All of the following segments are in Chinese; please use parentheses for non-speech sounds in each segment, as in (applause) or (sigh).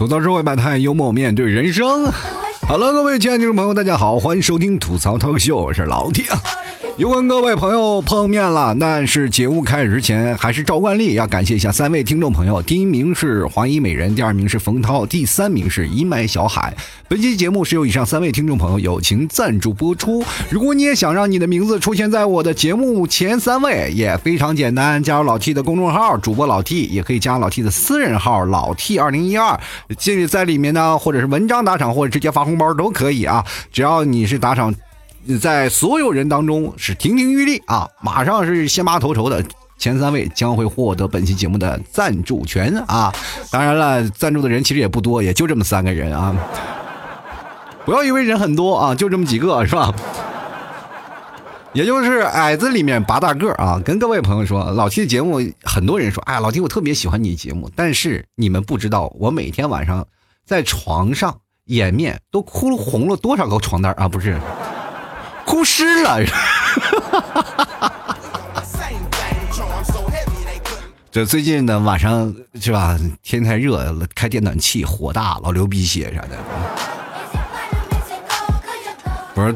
吐槽社会百态，幽默面对人生。好了，各位亲爱的听众朋友，大家好，欢迎收听吐槽脱口秀，我是老铁。又跟各位朋友碰面了，但是节目开始之前，还是照惯例要感谢一下三位听众朋友。第一名是华衣美人，第二名是冯涛，第三名是一麦小海。本期节目是由以上三位听众朋友友情赞助播出。如果你也想让你的名字出现在我的节目前三位，也非常简单，加入老 T 的公众号主播老 T，也可以加老 T 的私人号老 T 二零一二，进在里面呢，或者是文章打赏，或者直接发红包都可以啊。只要你是打赏。在所有人当中是亭亭玉立啊！马上是先拔头筹的前三位将会获得本期节目的赞助权啊！当然了，赞助的人其实也不多，也就这么三个人啊！不要以为人很多啊，就这么几个是吧？也就是矮子里面拔大个啊！跟各位朋友说，老 T 的节目，很多人说，哎，老 T 我特别喜欢你节目，但是你们不知道，我每天晚上在床上掩面都哭红了多少个床单啊！不是。哭湿了，(laughs) 这最近呢晚上是吧？天太热了，开电暖气，火大，老流鼻血啥的。不是，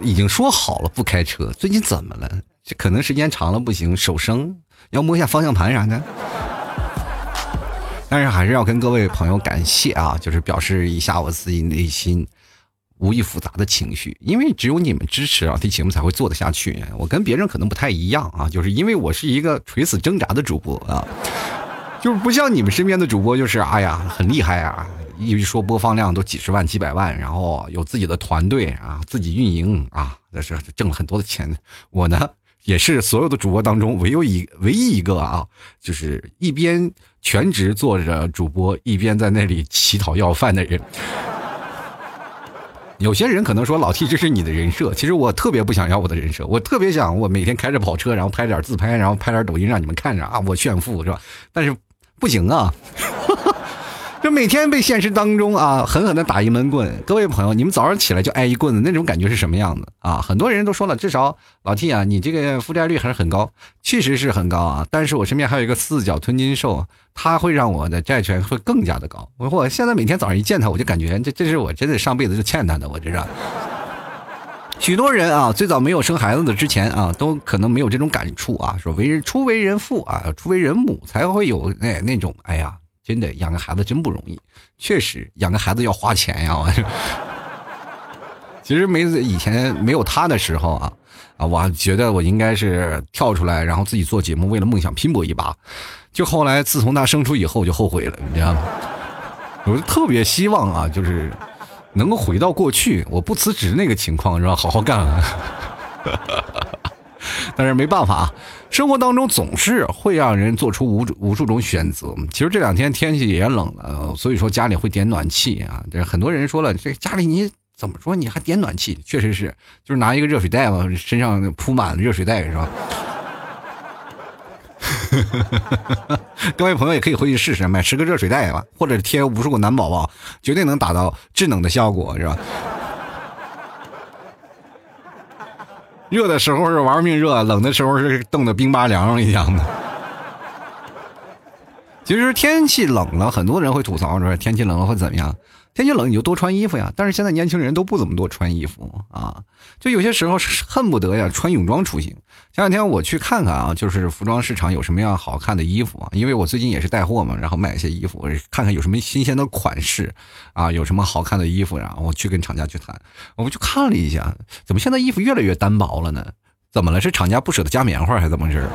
已经说好了不开车，最近怎么了？这可能时间长了不行，手生，要摸一下方向盘啥的。但是还是要跟各位朋友感谢啊，就是表示一下我自己内心。无意复杂的情绪，因为只有你们支持啊，这节目才会做得下去。我跟别人可能不太一样啊，就是因为我是一个垂死挣扎的主播啊，就是不像你们身边的主播，就是哎呀很厉害啊，一说播放量都几十万、几百万，然后有自己的团队啊，自己运营啊，那是挣了很多的钱。我呢，也是所有的主播当中唯有一唯一一个啊，就是一边全职做着主播，一边在那里乞讨要饭的人。有些人可能说老 T 这是你的人设，其实我特别不想要我的人设，我特别想我每天开着跑车，然后拍点自拍，然后拍点抖音让你们看着啊，我炫富是吧？但是不行啊。就每天被现实当中啊狠狠的打一闷棍，各位朋友，你们早上起来就挨一棍子，那种感觉是什么样子啊？很多人都说了，至少老 T 啊，你这个负债率还是很高，确实是很高啊。但是我身边还有一个四脚吞金兽，他会让我的债权会更加的高。我我现在每天早上一见他，我就感觉这这是我真的上辈子就欠他的，我这是。许多人啊，最早没有生孩子的之前啊，都可能没有这种感触啊，说为人初为人父啊，初为人母才会有那那种哎呀。真的养个孩子真不容易，确实养个孩子要花钱呀。其实没以前没有他的时候啊，啊，我觉得我应该是跳出来，然后自己做节目，为了梦想拼搏一把。就后来自从他生出以后，就后悔了，你知道吗？我就特别希望啊，就是能够回到过去，我不辞职那个情况，是吧？好好干。啊 (laughs) 但是没办法啊，生活当中总是会让人做出无无数种选择。其实这两天天气也冷了，所以说家里会点暖气啊。这很多人说了，这家里你怎么说你还点暖气？确实是，就是拿一个热水袋嘛，身上铺满热水袋是吧？各位朋友也可以回去试试，买十个热水袋吧，或者贴无数个暖宝宝，绝对能达到制冷的效果，是吧？热的时候是玩命热，冷的时候是冻得冰巴凉一样的。其实天气冷了，很多人会吐槽说天气冷了会怎么样？天气冷你就多穿衣服呀。但是现在年轻人都不怎么多穿衣服啊，就有些时候恨不得呀穿泳装出行。前两天我去看看啊，就是服装市场有什么样好看的衣服啊，因为我最近也是带货嘛，然后买一些衣服，看看有什么新鲜的款式啊，有什么好看的衣服，然后我去跟厂家去谈。我们去看了一下，怎么现在衣服越来越单薄了呢？怎么了？是厂家不舍得加棉花还是怎么回事？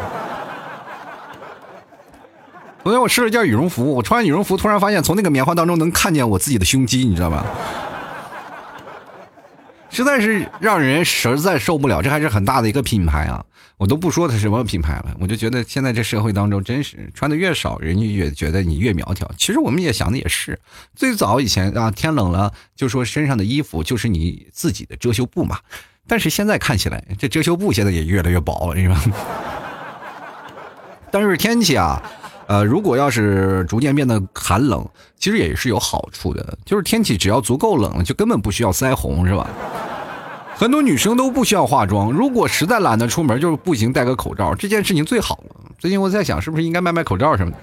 昨天我试了件羽绒服，我穿羽绒服，突然发现从那个棉花当中能看见我自己的胸肌，你知道吗？实在是让人实在受不了。这还是很大的一个品牌啊，我都不说它什么品牌了，我就觉得现在这社会当中，真是穿的越少，人家越觉得你越苗条。其实我们也想的也是，最早以前啊，天冷了就说身上的衣服就是你自己的遮羞布嘛。但是现在看起来，这遮羞布现在也越来越薄了，是吧？(laughs) 但是天气啊。呃，如果要是逐渐变得寒冷，其实也是有好处的。就是天气只要足够冷了，就根本不需要腮红，是吧？很多女生都不需要化妆。如果实在懒得出门，就是步行，戴个口罩，这件事情最好了。最近我在想，是不是应该卖卖口罩什么的？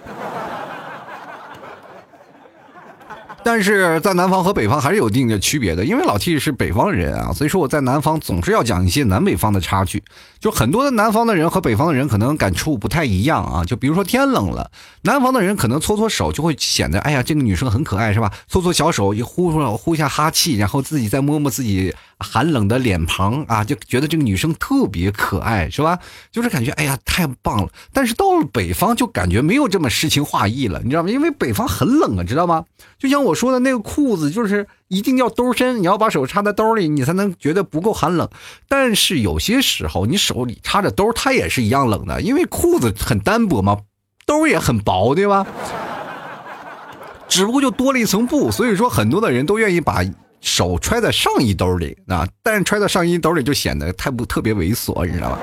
但是在南方和北方还是有一定的区别的，因为老 T 是北方人啊，所以说我在南方总是要讲一些南北方的差距。就很多的南方的人和北方的人可能感触不太一样啊。就比如说天冷了，南方的人可能搓搓手就会显得，哎呀，这个女生很可爱是吧？搓搓小手，一呼出来呼一下哈气，然后自己再摸摸自己寒冷的脸庞啊，就觉得这个女生特别可爱是吧？就是感觉哎呀太棒了。但是到了北方就感觉没有这么诗情画意了，你知道吗？因为北方很冷啊，知道吗？就像我说的那个裤子，就是一定要兜深，你要把手插在兜里，你才能觉得不够寒冷。但是有些时候，你手里插着兜，它也是一样冷的，因为裤子很单薄嘛，兜也很薄，对吧？只不过就多了一层布，所以说很多的人都愿意把手揣在上衣兜里啊，但是揣在上衣兜里就显得太不特别猥琐，你知道吧？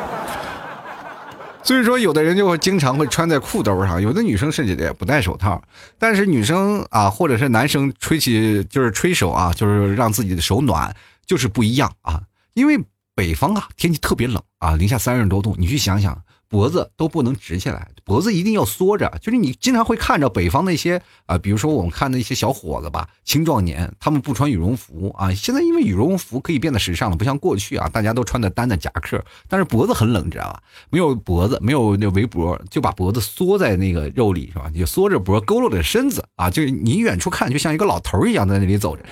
所以说，有的人就会经常会穿在裤兜上，有的女生甚至也不戴手套。但是女生啊，或者是男生吹起就是吹手啊，就是让自己的手暖，就是不一样啊。因为北方啊，天气特别冷啊，零下三十多度，你去想想。脖子都不能直起来，脖子一定要缩着。就是你经常会看着北方那些啊，比如说我们看那些小伙子吧，青壮年，他们不穿羽绒服啊。现在因为羽绒服可以变得时尚了，不像过去啊，大家都穿的单的夹克，但是脖子很冷，知道吧？没有脖子，没有那围脖，就把脖子缩在那个肉里，是吧？就缩着脖，佝偻着身子啊，就是你远处看就像一个老头一样在那里走着。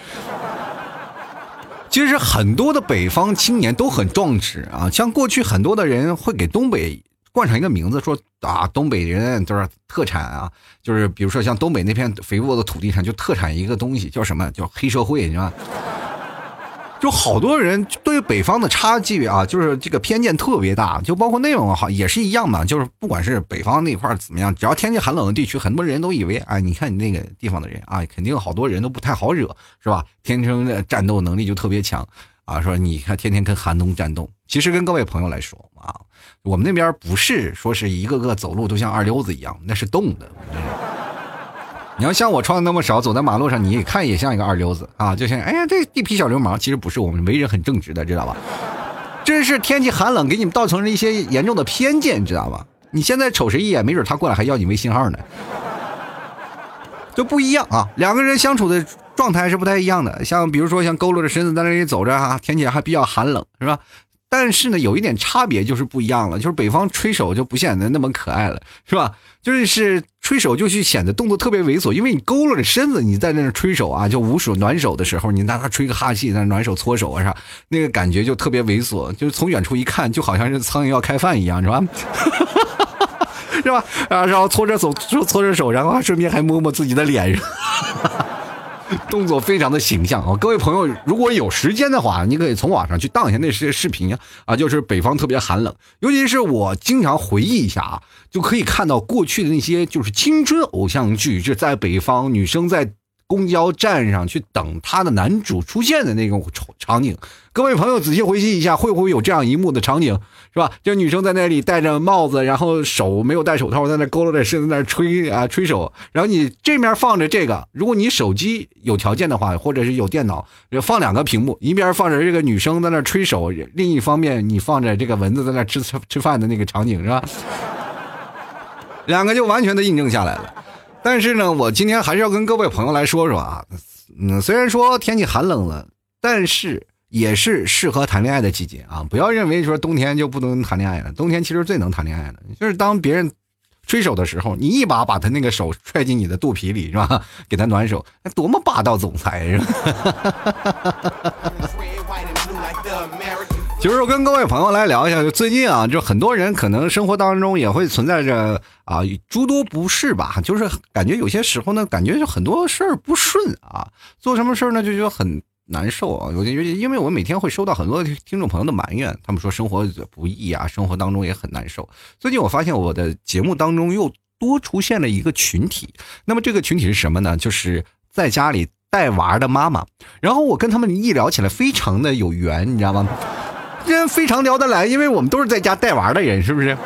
其实很多的北方青年都很壮实啊，像过去很多的人会给东北。冠上一个名字，说啊，东北人就是特产啊，就是比如说像东北那片肥沃的土地上，就特产一个东西，叫什么？叫黑社会，你知道吗？就好多人对北方的差距啊，就是这个偏见特别大，就包括内蒙好也是一样嘛，就是不管是北方那块怎么样，只要天气寒冷的地区，很多人都以为，哎，你看你那个地方的人啊，肯定好多人都不太好惹，是吧？天生的战斗能力就特别强。啊，说你看天天跟寒冬战斗，其实跟各位朋友来说啊，我们那边不是说是一个个走路都像二流子一样，那是冻的。你要像我穿的那么少，走在马路上，你看也像一个二流子啊，就像哎呀这地痞小流氓，其实不是，我们为人很正直的，知道吧？这是天气寒冷给你们造成了一些严重的偏见，你知道吧？你现在瞅谁一眼，没准他过来还要你微信号呢，就不一样啊，两个人相处的。状态是不太一样的，像比如说像佝偻着身子在那里走着哈，天气还比较寒冷，是吧？但是呢，有一点差别就是不一样了，就是北方吹手就不显得那么可爱了，是吧？就是吹手就去显得动作特别猥琐，因为你佝偻着身子，你在那吹手啊，就捂手暖手的时候，你拿它吹个哈气，在暖手搓手啊啥，那个感觉就特别猥琐，就是从远处一看，就好像是苍蝇要开饭一样，是吧？(laughs) 是吧？啊，然后搓着手，搓着手，然后还顺便还摸摸自己的脸上。(laughs) 动作非常的形象啊！各位朋友，如果有时间的话，你可以从网上去荡一下那些视频啊啊！就是北方特别寒冷，尤其是我经常回忆一下啊，就可以看到过去的那些就是青春偶像剧，就在北方女生在。公交站上去等他的男主出现的那种场场景，各位朋友仔细回忆一下，会不会有这样一幕的场景，是吧？就女生在那里戴着帽子，然后手没有戴手套，在那佝偻着身子在那吹啊吹手，然后你这面放着这个，如果你手机有条件的话，或者是有电脑，放两个屏幕，一边放着这个女生在那吹手，另一方面你放着这个蚊子在那吃吃饭的那个场景，是吧？两个就完全的印证下来了。但是呢，我今天还是要跟各位朋友来说说啊，嗯，虽然说天气寒冷了，但是也是适合谈恋爱的季节啊！不要认为说冬天就不能谈恋爱了，冬天其实最能谈恋爱的，就是当别人吹手的时候，你一把把他那个手揣进你的肚皮里，是吧？(laughs) 给他暖手，多么霸道总裁是吧？(laughs) 其实我跟各位朋友来聊一下，就最近啊，就很多人可能生活当中也会存在着啊诸多不适吧，就是感觉有些时候呢，感觉就很多事儿不顺啊，做什么事儿呢就觉得很难受啊。有些因为我每天会收到很多听众朋友的埋怨，他们说生活不易啊，生活当中也很难受。最近我发现我的节目当中又多出现了一个群体，那么这个群体是什么呢？就是在家里带娃的妈妈。然后我跟他们一聊起来，非常的有缘，你知道吗？人非常聊得来，因为我们都是在家带娃的人，是不是？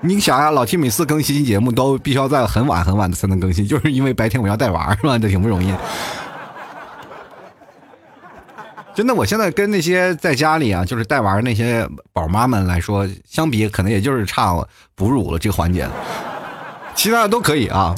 你想啊，老七每次更新节目都必须要在很晚很晚的才能更新，就是因为白天我要带娃，是吧？这挺不容易。真的，我现在跟那些在家里啊，就是带娃那些宝妈们来说，相比可能也就是差哺乳了这个环节，其他的都可以啊。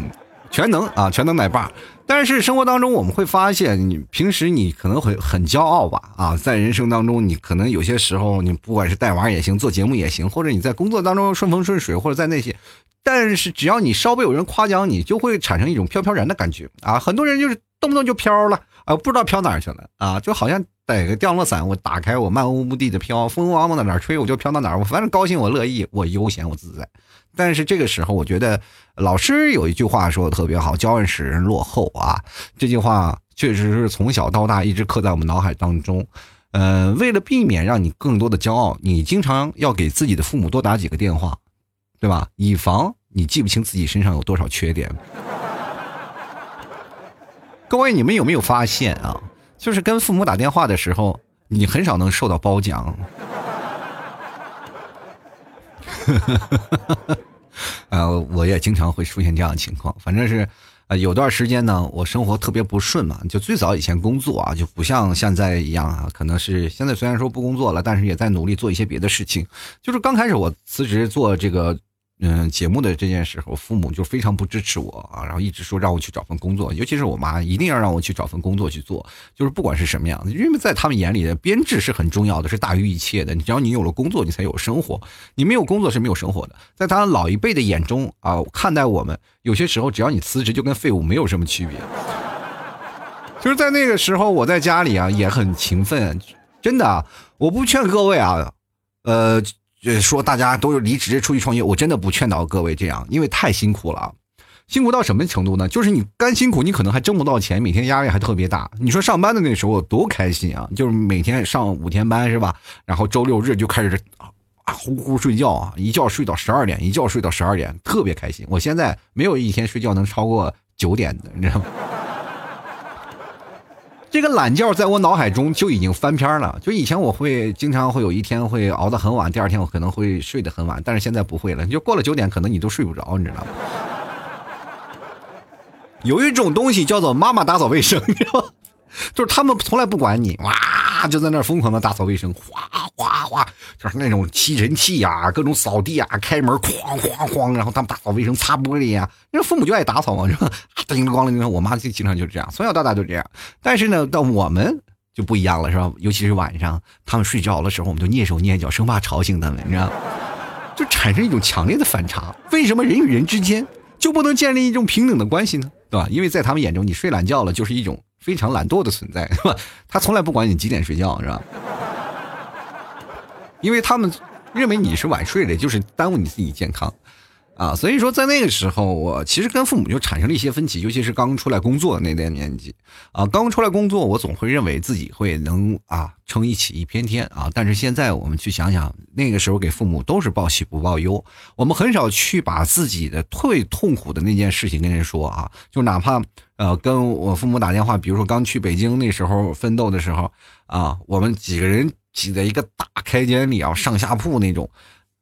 全能啊，全能奶爸。但是生活当中我们会发现，你平时你可能会很骄傲吧？啊，在人生当中，你可能有些时候，你不管是带娃也行，做节目也行，或者你在工作当中顺风顺水，或者在那些，但是只要你稍微有人夸奖你，就会产生一种飘飘然的感觉啊。很多人就是动不动就飘了啊，不知道飘哪去了啊，就好像带个降落伞，我打开我漫无目的的飘，风往往哪吹我就飘到哪儿，我反正高兴我乐意，我悠闲我自在。但是这个时候，我觉得老师有一句话说的特别好：“教案使人落后啊。”这句话确实是从小到大一直刻在我们脑海当中。嗯，为了避免让你更多的骄傲，你经常要给自己的父母多打几个电话，对吧？以防你记不清自己身上有多少缺点。各位，你们有没有发现啊？就是跟父母打电话的时候，你很少能受到褒奖。(laughs) 呃，我也经常会出现这样的情况。反正是，啊，有段时间呢，我生活特别不顺嘛。就最早以前工作啊，就不像现在一样啊，可能是现在虽然说不工作了，但是也在努力做一些别的事情。就是刚开始我辞职做这个。嗯，节目的这件事，我父母就非常不支持我啊，然后一直说让我去找份工作，尤其是我妈一定要让我去找份工作去做，就是不管是什么样的，因为在他们眼里的编制是很重要的，是大于一切的。只要你有了工作，你才有生活，你没有工作是没有生活的。在他老一辈的眼中啊，看待我们，有些时候只要你辞职，就跟废物没有什么区别。就是在那个时候，我在家里啊也很勤奋，真的，我不劝各位啊，呃。就是说，大家都是离职出去创业，我真的不劝导各位这样，因为太辛苦了。辛苦到什么程度呢？就是你干辛苦，你可能还挣不到钱，每天压力还特别大。你说上班的那时候多开心啊！就是每天上五天班是吧？然后周六日就开始呼呼睡觉啊，一觉睡到十二点，一觉睡到十二点，特别开心。我现在没有一天睡觉能超过九点的，你知道吗？这个懒觉在我脑海中就已经翻篇了。就以前我会经常会有一天会熬得很晚，第二天我可能会睡得很晚，但是现在不会了。就过了九点，可能你都睡不着，你知道吗？有一种东西叫做妈妈打扫卫生，你知道吗？就是他们从来不管你，哇，就在那疯狂的打扫卫生，哗哗哗，就是那种吸尘器呀，各种扫地啊，开门哐哐哐，然后他们打扫卫生、擦玻璃呀。那父母就爱打扫嘛，是吧？叮咣啷，我妈就经常就这样，从小到大就这样。但是呢，到我们就不一样了，是吧？尤其是晚上他们睡着的时候，我们就蹑手蹑脚，生怕吵醒他们，你知道就产生一种强烈的反差。为什么人与人之间就不能建立一种平等的关系呢？对吧？因为在他们眼中，你睡懒觉了就是一种。非常懒惰的存在，(laughs) 是吧？他从来不管你几点睡觉，是吧？因为他们认为你是晚睡的，就是耽误你自己健康。啊，所以说在那个时候，我其实跟父母就产生了一些分歧，尤其是刚出来工作那段年纪，啊，刚出来工作，我总会认为自己会能啊撑一起一片天啊。但是现在我们去想想，那个时候给父母都是报喜不报忧，我们很少去把自己的最痛苦的那件事情跟人说啊，就哪怕呃跟我父母打电话，比如说刚去北京那时候奋斗的时候啊，我们几个人挤在一个大开间里啊，上下铺那种。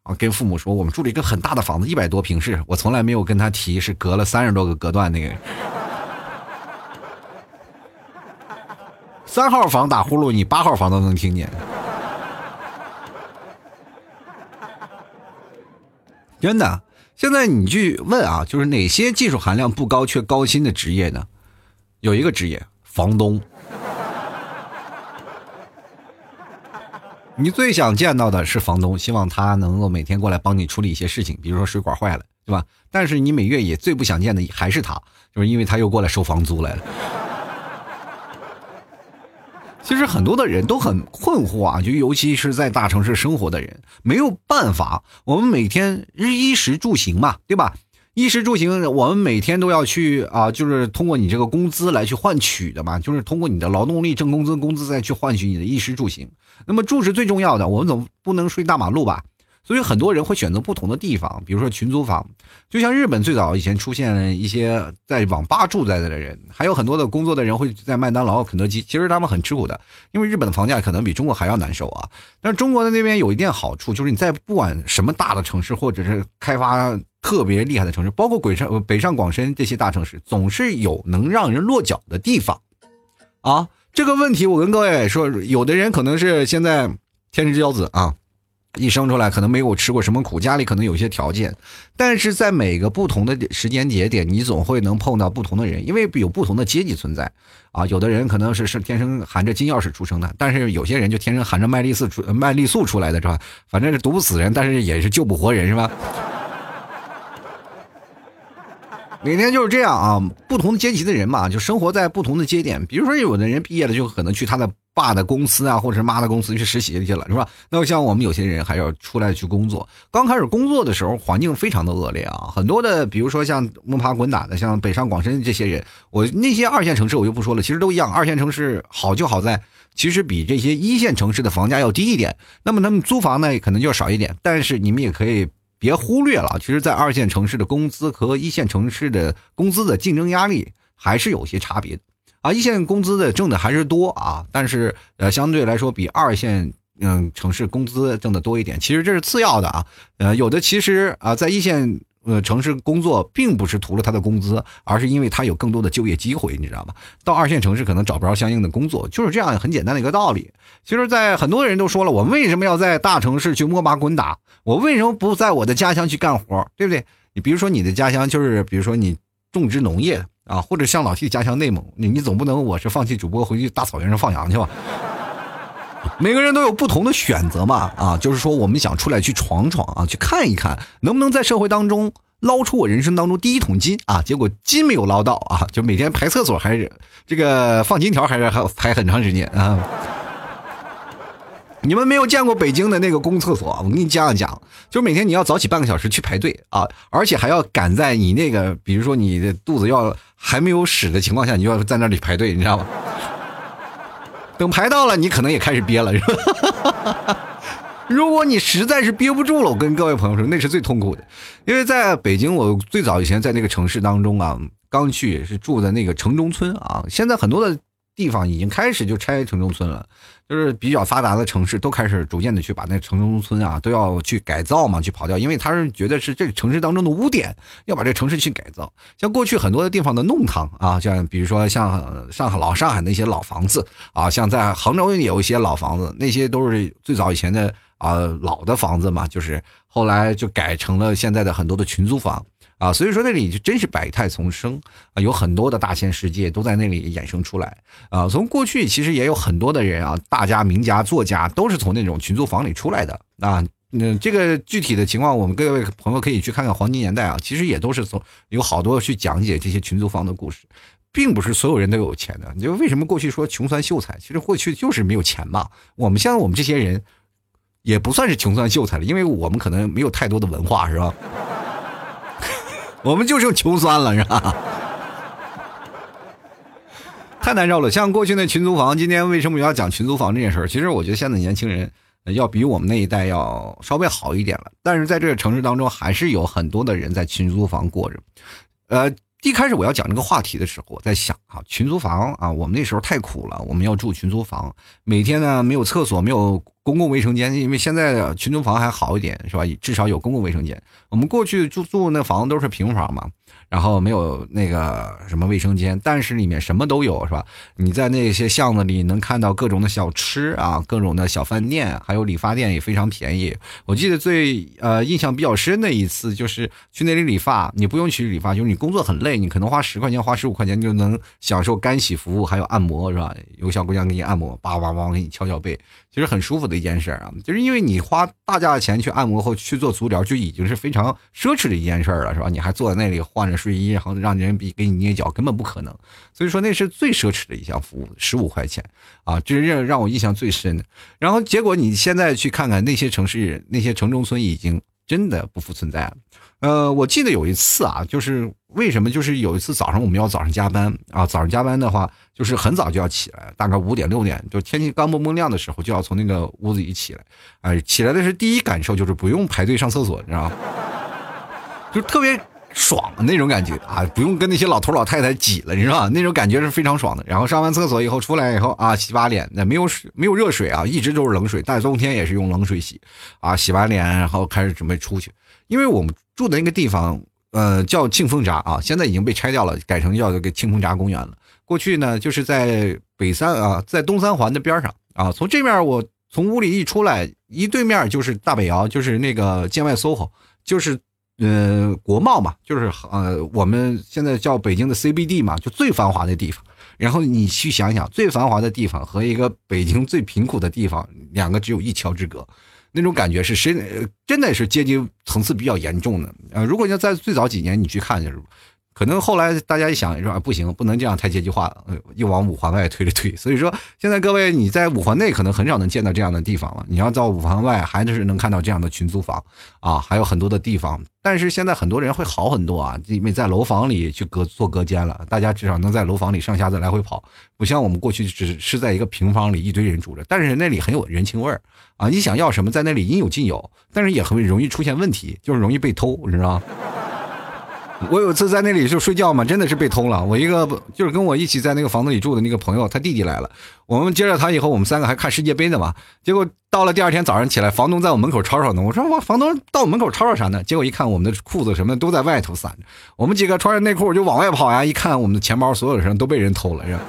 啊跟父母说，我们住了一个很大的房子，一百多平室。我从来没有跟他提是隔了三十多个隔断那个。三号房打呼噜，你八号房都能听见。真的，现在你去问啊，就是哪些技术含量不高却高薪的职业呢？有一个职业，房东。你最想见到的是房东，希望他能够每天过来帮你处理一些事情，比如说水管坏了，对吧？但是你每月也最不想见的还是他，就是因为他又过来收房租来了。其实很多的人都很困惑啊，就尤其是在大城市生活的人，没有办法，我们每天衣食住行嘛，对吧？衣食住行，我们每天都要去啊，就是通过你这个工资来去换取的嘛，就是通过你的劳动力挣工资，工资再去换取你的衣食住行。那么住是最重要的，我们总不能睡大马路吧？所以很多人会选择不同的地方，比如说群租房，就像日本最早以前出现一些在网吧住在这的人，还有很多的工作的人会在麦当劳、肯德基。其实他们很吃苦的，因为日本的房价可能比中国还要难受啊。但是中国的那边有一点好处，就是你在不管什么大的城市，或者是开发特别厉害的城市，包括鬼上、北上广深这些大城市，总是有能让人落脚的地方啊。这个问题我跟各位说，有的人可能是现在天之骄子啊。一生出来可能没有吃过什么苦，家里可能有些条件，但是在每个不同的时间节点，你总会能碰到不同的人，因为有不同的阶级存在啊。有的人可能是是天生含着金钥匙出生的，但是有些人就天生含着麦丽素出麦丽素出来的是吧？反正是毒不死人，但是也是救不活人是吧？(laughs) 每天就是这样啊，不同的阶级的人嘛，就生活在不同的节点。比如说，有的人毕业了就可能去他的爸的公司啊，或者是妈的公司去实习去了，是吧？那像我们有些人还要出来去工作。刚开始工作的时候，环境非常的恶劣啊，很多的，比如说像摸爬滚打的，像北上广深这些人，我那些二线城市我就不说了，其实都一样。二线城市好就好在，其实比这些一线城市的房价要低一点，那么他们租房呢可能就要少一点，但是你们也可以。别忽略了，其实，在二线城市的工资和一线城市的工资的竞争压力还是有些差别的啊。一线工资的挣的还是多啊，但是呃，相对来说比二线嗯城市工资挣的多一点。其实这是次要的啊，呃，有的其实啊，在一线。呃，城市工作并不是图了他的工资，而是因为他有更多的就业机会，你知道吗？到二线城市可能找不着相应的工作，就是这样很简单的一个道理。其实，在很多人都说了，我为什么要在大城市去摸爬滚打？我为什么不在我的家乡去干活？对不对？你比如说你的家乡就是，比如说你种植农业啊，或者像老 T 家乡内蒙，你你总不能我是放弃主播回去大草原上放羊去吧？(laughs) 每个人都有不同的选择嘛，啊，就是说我们想出来去闯闯啊，去看一看能不能在社会当中捞出我人生当中第一桶金啊。结果金没有捞到啊，就每天排厕所还是这个放金条，还是还排很长时间啊。你们没有见过北京的那个公厕所，我给你讲一讲，就每天你要早起半个小时去排队啊，而且还要赶在你那个，比如说你的肚子要还没有屎的情况下，你就要在那里排队，你知道吗？等排到了，你可能也开始憋了，是吧？(laughs) 如果你实在是憋不住了，我跟各位朋友说，那是最痛苦的，因为在北京，我最早以前在那个城市当中啊，刚去也是住的那个城中村啊，现在很多的地方已经开始就拆城中村了。就是比较发达的城市都开始逐渐的去把那城中村啊都要去改造嘛，去跑掉，因为他是觉得是这个城市当中的污点，要把这城市去改造。像过去很多的地方的弄堂啊，像比如说像上海老上海那些老房子啊，像在杭州也有一些老房子，那些都是最早以前的啊老的房子嘛，就是后来就改成了现在的很多的群租房。啊，所以说那里就真是百态丛生啊，有很多的大千世界都在那里衍生出来啊。从过去其实也有很多的人啊，大家名家作家都是从那种群租房里出来的啊。那这个具体的情况，我们各位朋友可以去看看《黄金年代》啊，其实也都是从有好多去讲解这些群租房的故事，并不是所有人都有钱的。你就为什么过去说穷酸秀才，其实过去就是没有钱嘛。我们现在我们这些人也不算是穷酸秀才了，因为我们可能没有太多的文化，是吧？我们就剩穷酸了，是吧？太难受了。像过去那群租房，今天为什么要讲群租房这件事儿？其实我觉得现在年轻人要比我们那一代要稍微好一点了。但是在这个城市当中，还是有很多的人在群租房过着。呃，一开始我要讲这个话题的时候，我在想啊，群租房啊，我们那时候太苦了，我们要住群租房，每天呢没有厕所，没有。公共卫生间，因为现在的群租房还好一点，是吧？至少有公共卫生间。我们过去住住那房子都是平房嘛。然后没有那个什么卫生间，但是里面什么都有，是吧？你在那些巷子里能看到各种的小吃啊，各种的小饭店，还有理发店也非常便宜。我记得最呃印象比较深的一次就是去那里理发，你不用去理发，就是你工作很累，你可能花十块钱、花十五块钱就能享受干洗服务，还有按摩，是吧？有小姑娘给你按摩，叭叭叭给你敲敲背，其实很舒服的一件事啊。就是因为你花大价钱去按摩后去做足疗，就已经是非常奢侈的一件事了，是吧？你还坐在那里换着。睡衣，然后让人比给你捏脚，根本不可能。所以说那是最奢侈的一项服务，十五块钱啊，这是让让我印象最深的。然后结果你现在去看看那些城市，那些城中村已经真的不复存在了。呃，我记得有一次啊，就是为什么？就是有一次早上我们要早上加班啊，早上加班的话，就是很早就要起来，大概五点六点，就天气刚蒙蒙亮的时候，就要从那个屋子里起来。哎，起来的是第一感受就是不用排队上厕所，你知道吗？(laughs) 就特别。爽那种感觉啊，不用跟那些老头老太太挤了，你知道吗？那种感觉是非常爽的。然后上完厕所以后出来以后啊，洗把脸，那没有水，没有热水啊，一直都是冷水。但冬天也是用冷水洗啊，洗完脸然后开始准备出去。因为我们住的那个地方，呃，叫庆丰闸啊，现在已经被拆掉了，改成叫这个庆丰闸公园了。过去呢，就是在北三啊，在东三环的边上啊，从这面我从屋里一出来，一对面就是大北窑，就是那个建外 SOHO，就是呃国贸嘛，就是呃我们现在叫北京的 CBD 嘛，就最繁华的地方。然后你去想想，最繁华的地方和一个北京最贫苦的地方，两个只有一桥之隔，那种感觉是谁真的是阶级层次比较严重的。呃，如果要在最早几年你去看就是。可能后来大家一想说啊，不行，不能这样太阶级化了，又往五环外推了推。(laughs) 所以说，现在各位你在五环内可能很少能见到这样的地方了。你要到五环外，还是能看到这样的群租房啊，还有很多的地方。但是现在很多人会好很多啊，因为在楼房里去隔做隔间了，大家至少能在楼房里上下的来回跑，不像我们过去只是在一个平房里一堆人住着。但是那里很有人情味儿啊，你想要什么在那里应有尽有，但是也很容易出现问题，就是容易被偷，你知道吗？(laughs) 我有次在那里就睡觉嘛，真的是被偷了。我一个就是跟我一起在那个房子里住的那个朋友，他弟弟来了。我们接着他以后，我们三个还看世界杯呢嘛。结果到了第二天早上起来，房东在我门口吵吵呢。我说我房东到我门口吵吵啥呢？结果一看，我们的裤子什么都在外头散着。我们几个穿着内裤就往外跑呀，一看我们的钱包，所有的人都被人偷了，是吧？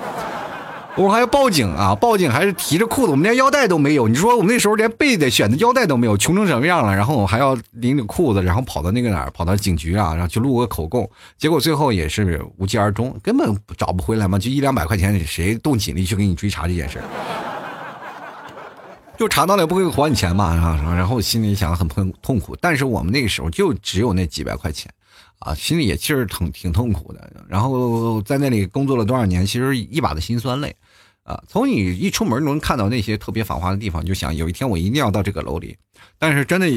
我还要报警啊！报警还是提着裤子，我们连腰带都没有。你说我们那时候连备的选的腰带都没有，穷成什么样了？然后我还要拎着裤子，然后跑到那个哪儿，跑到警局啊，然后去录个口供。结果最后也是无疾而终，根本找不回来嘛，就一两百块钱，谁动警力去给你追查这件事？就查到了也不会还你钱嘛，然后心里想很痛痛苦。但是我们那个时候就只有那几百块钱。啊，心里也其实挺挺痛苦的。然后在那里工作了多少年，其实一把的辛酸泪。啊，从你一出门能看到那些特别繁华的地方，就想有一天我一定要到这个楼里。但是真的，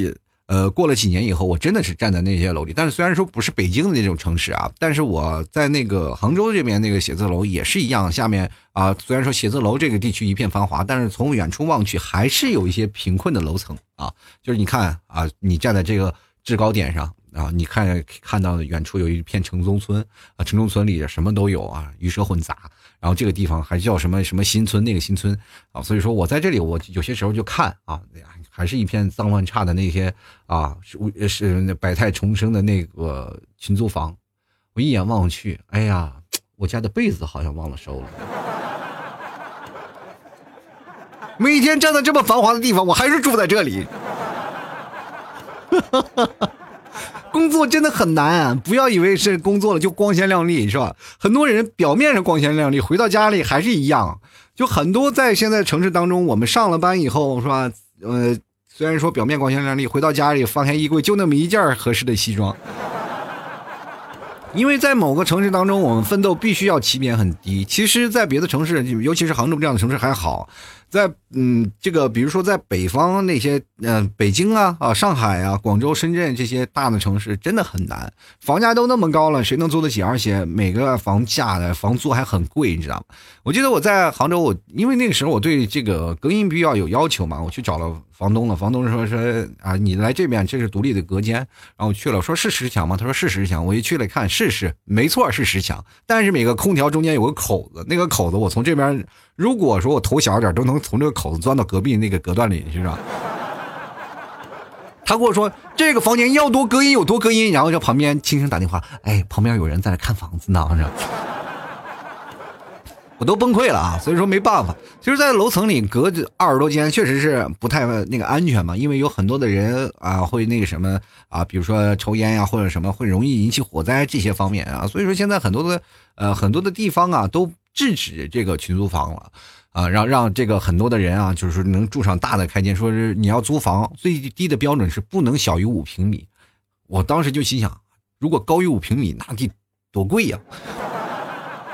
呃，过了几年以后，我真的是站在那些楼里。但是虽然说不是北京的那种城市啊，但是我在那个杭州这边那个写字楼也是一样。下面啊，虽然说写字楼这个地区一片繁华，但是从远处望去还是有一些贫困的楼层啊。就是你看啊，你站在这个制高点上。啊，你看看到远处有一片城中村啊，城中村里什么都有啊，鱼蛇混杂。然后这个地方还叫什么什么新村，那个新村啊，所以说我在这里，我有些时候就看啊，还是一片脏乱差的那些啊，是是百态重生的那个群租房。我一眼望去，哎呀，我家的被子好像忘了收了。每天站在这么繁华的地方，我还是住在这里。哈哈哈。工作真的很难，不要以为是工作了就光鲜亮丽，是吧？很多人表面上光鲜亮丽，回到家里还是一样。就很多在现在城市当中，我们上了班以后，是吧？呃，虽然说表面光鲜亮丽，回到家里翻开衣柜就那么一件合适的西装。(laughs) 因为在某个城市当中，我们奋斗必须要起点很低。其实，在别的城市，尤其是杭州这样的城市还好。在嗯，这个比如说在北方那些，嗯，北京啊啊，上海啊，广州、深圳这些大的城市真的很难，房价都那么高了，谁能租得起？而且每个房价的房租还很贵，你知道吗？我记得我在杭州，我因为那个时候我对这个隔音比较有要求嘛，我去找了房东了。房东说说啊，你来这边这是独立的隔间，然后我去了，说是十强吗？他说是十强。我一去了看，是是没错是十强，但是每个空调中间有个口子，那个口子我从这边。如果说我头小点，都能从这个口子钻到隔壁那个隔断里，是吧？他跟我说这个房间要多隔音有多隔音，然后在旁边轻声打电话，哎，旁边有人在那看房子呢，是我都崩溃了啊！所以说没办法，其实，在楼层里隔着二十多间，确实是不太那个安全嘛，因为有很多的人啊，会那个什么啊，比如说抽烟呀，或者什么，会容易引起火灾这些方面啊。所以说，现在很多的呃很多的地方啊都。制止这个群租房了，啊，让让这个很多的人啊，就是能住上大的开间，说是你要租房，最低的标准是不能小于五平米。我当时就心想，如果高于五平米，那得多贵呀！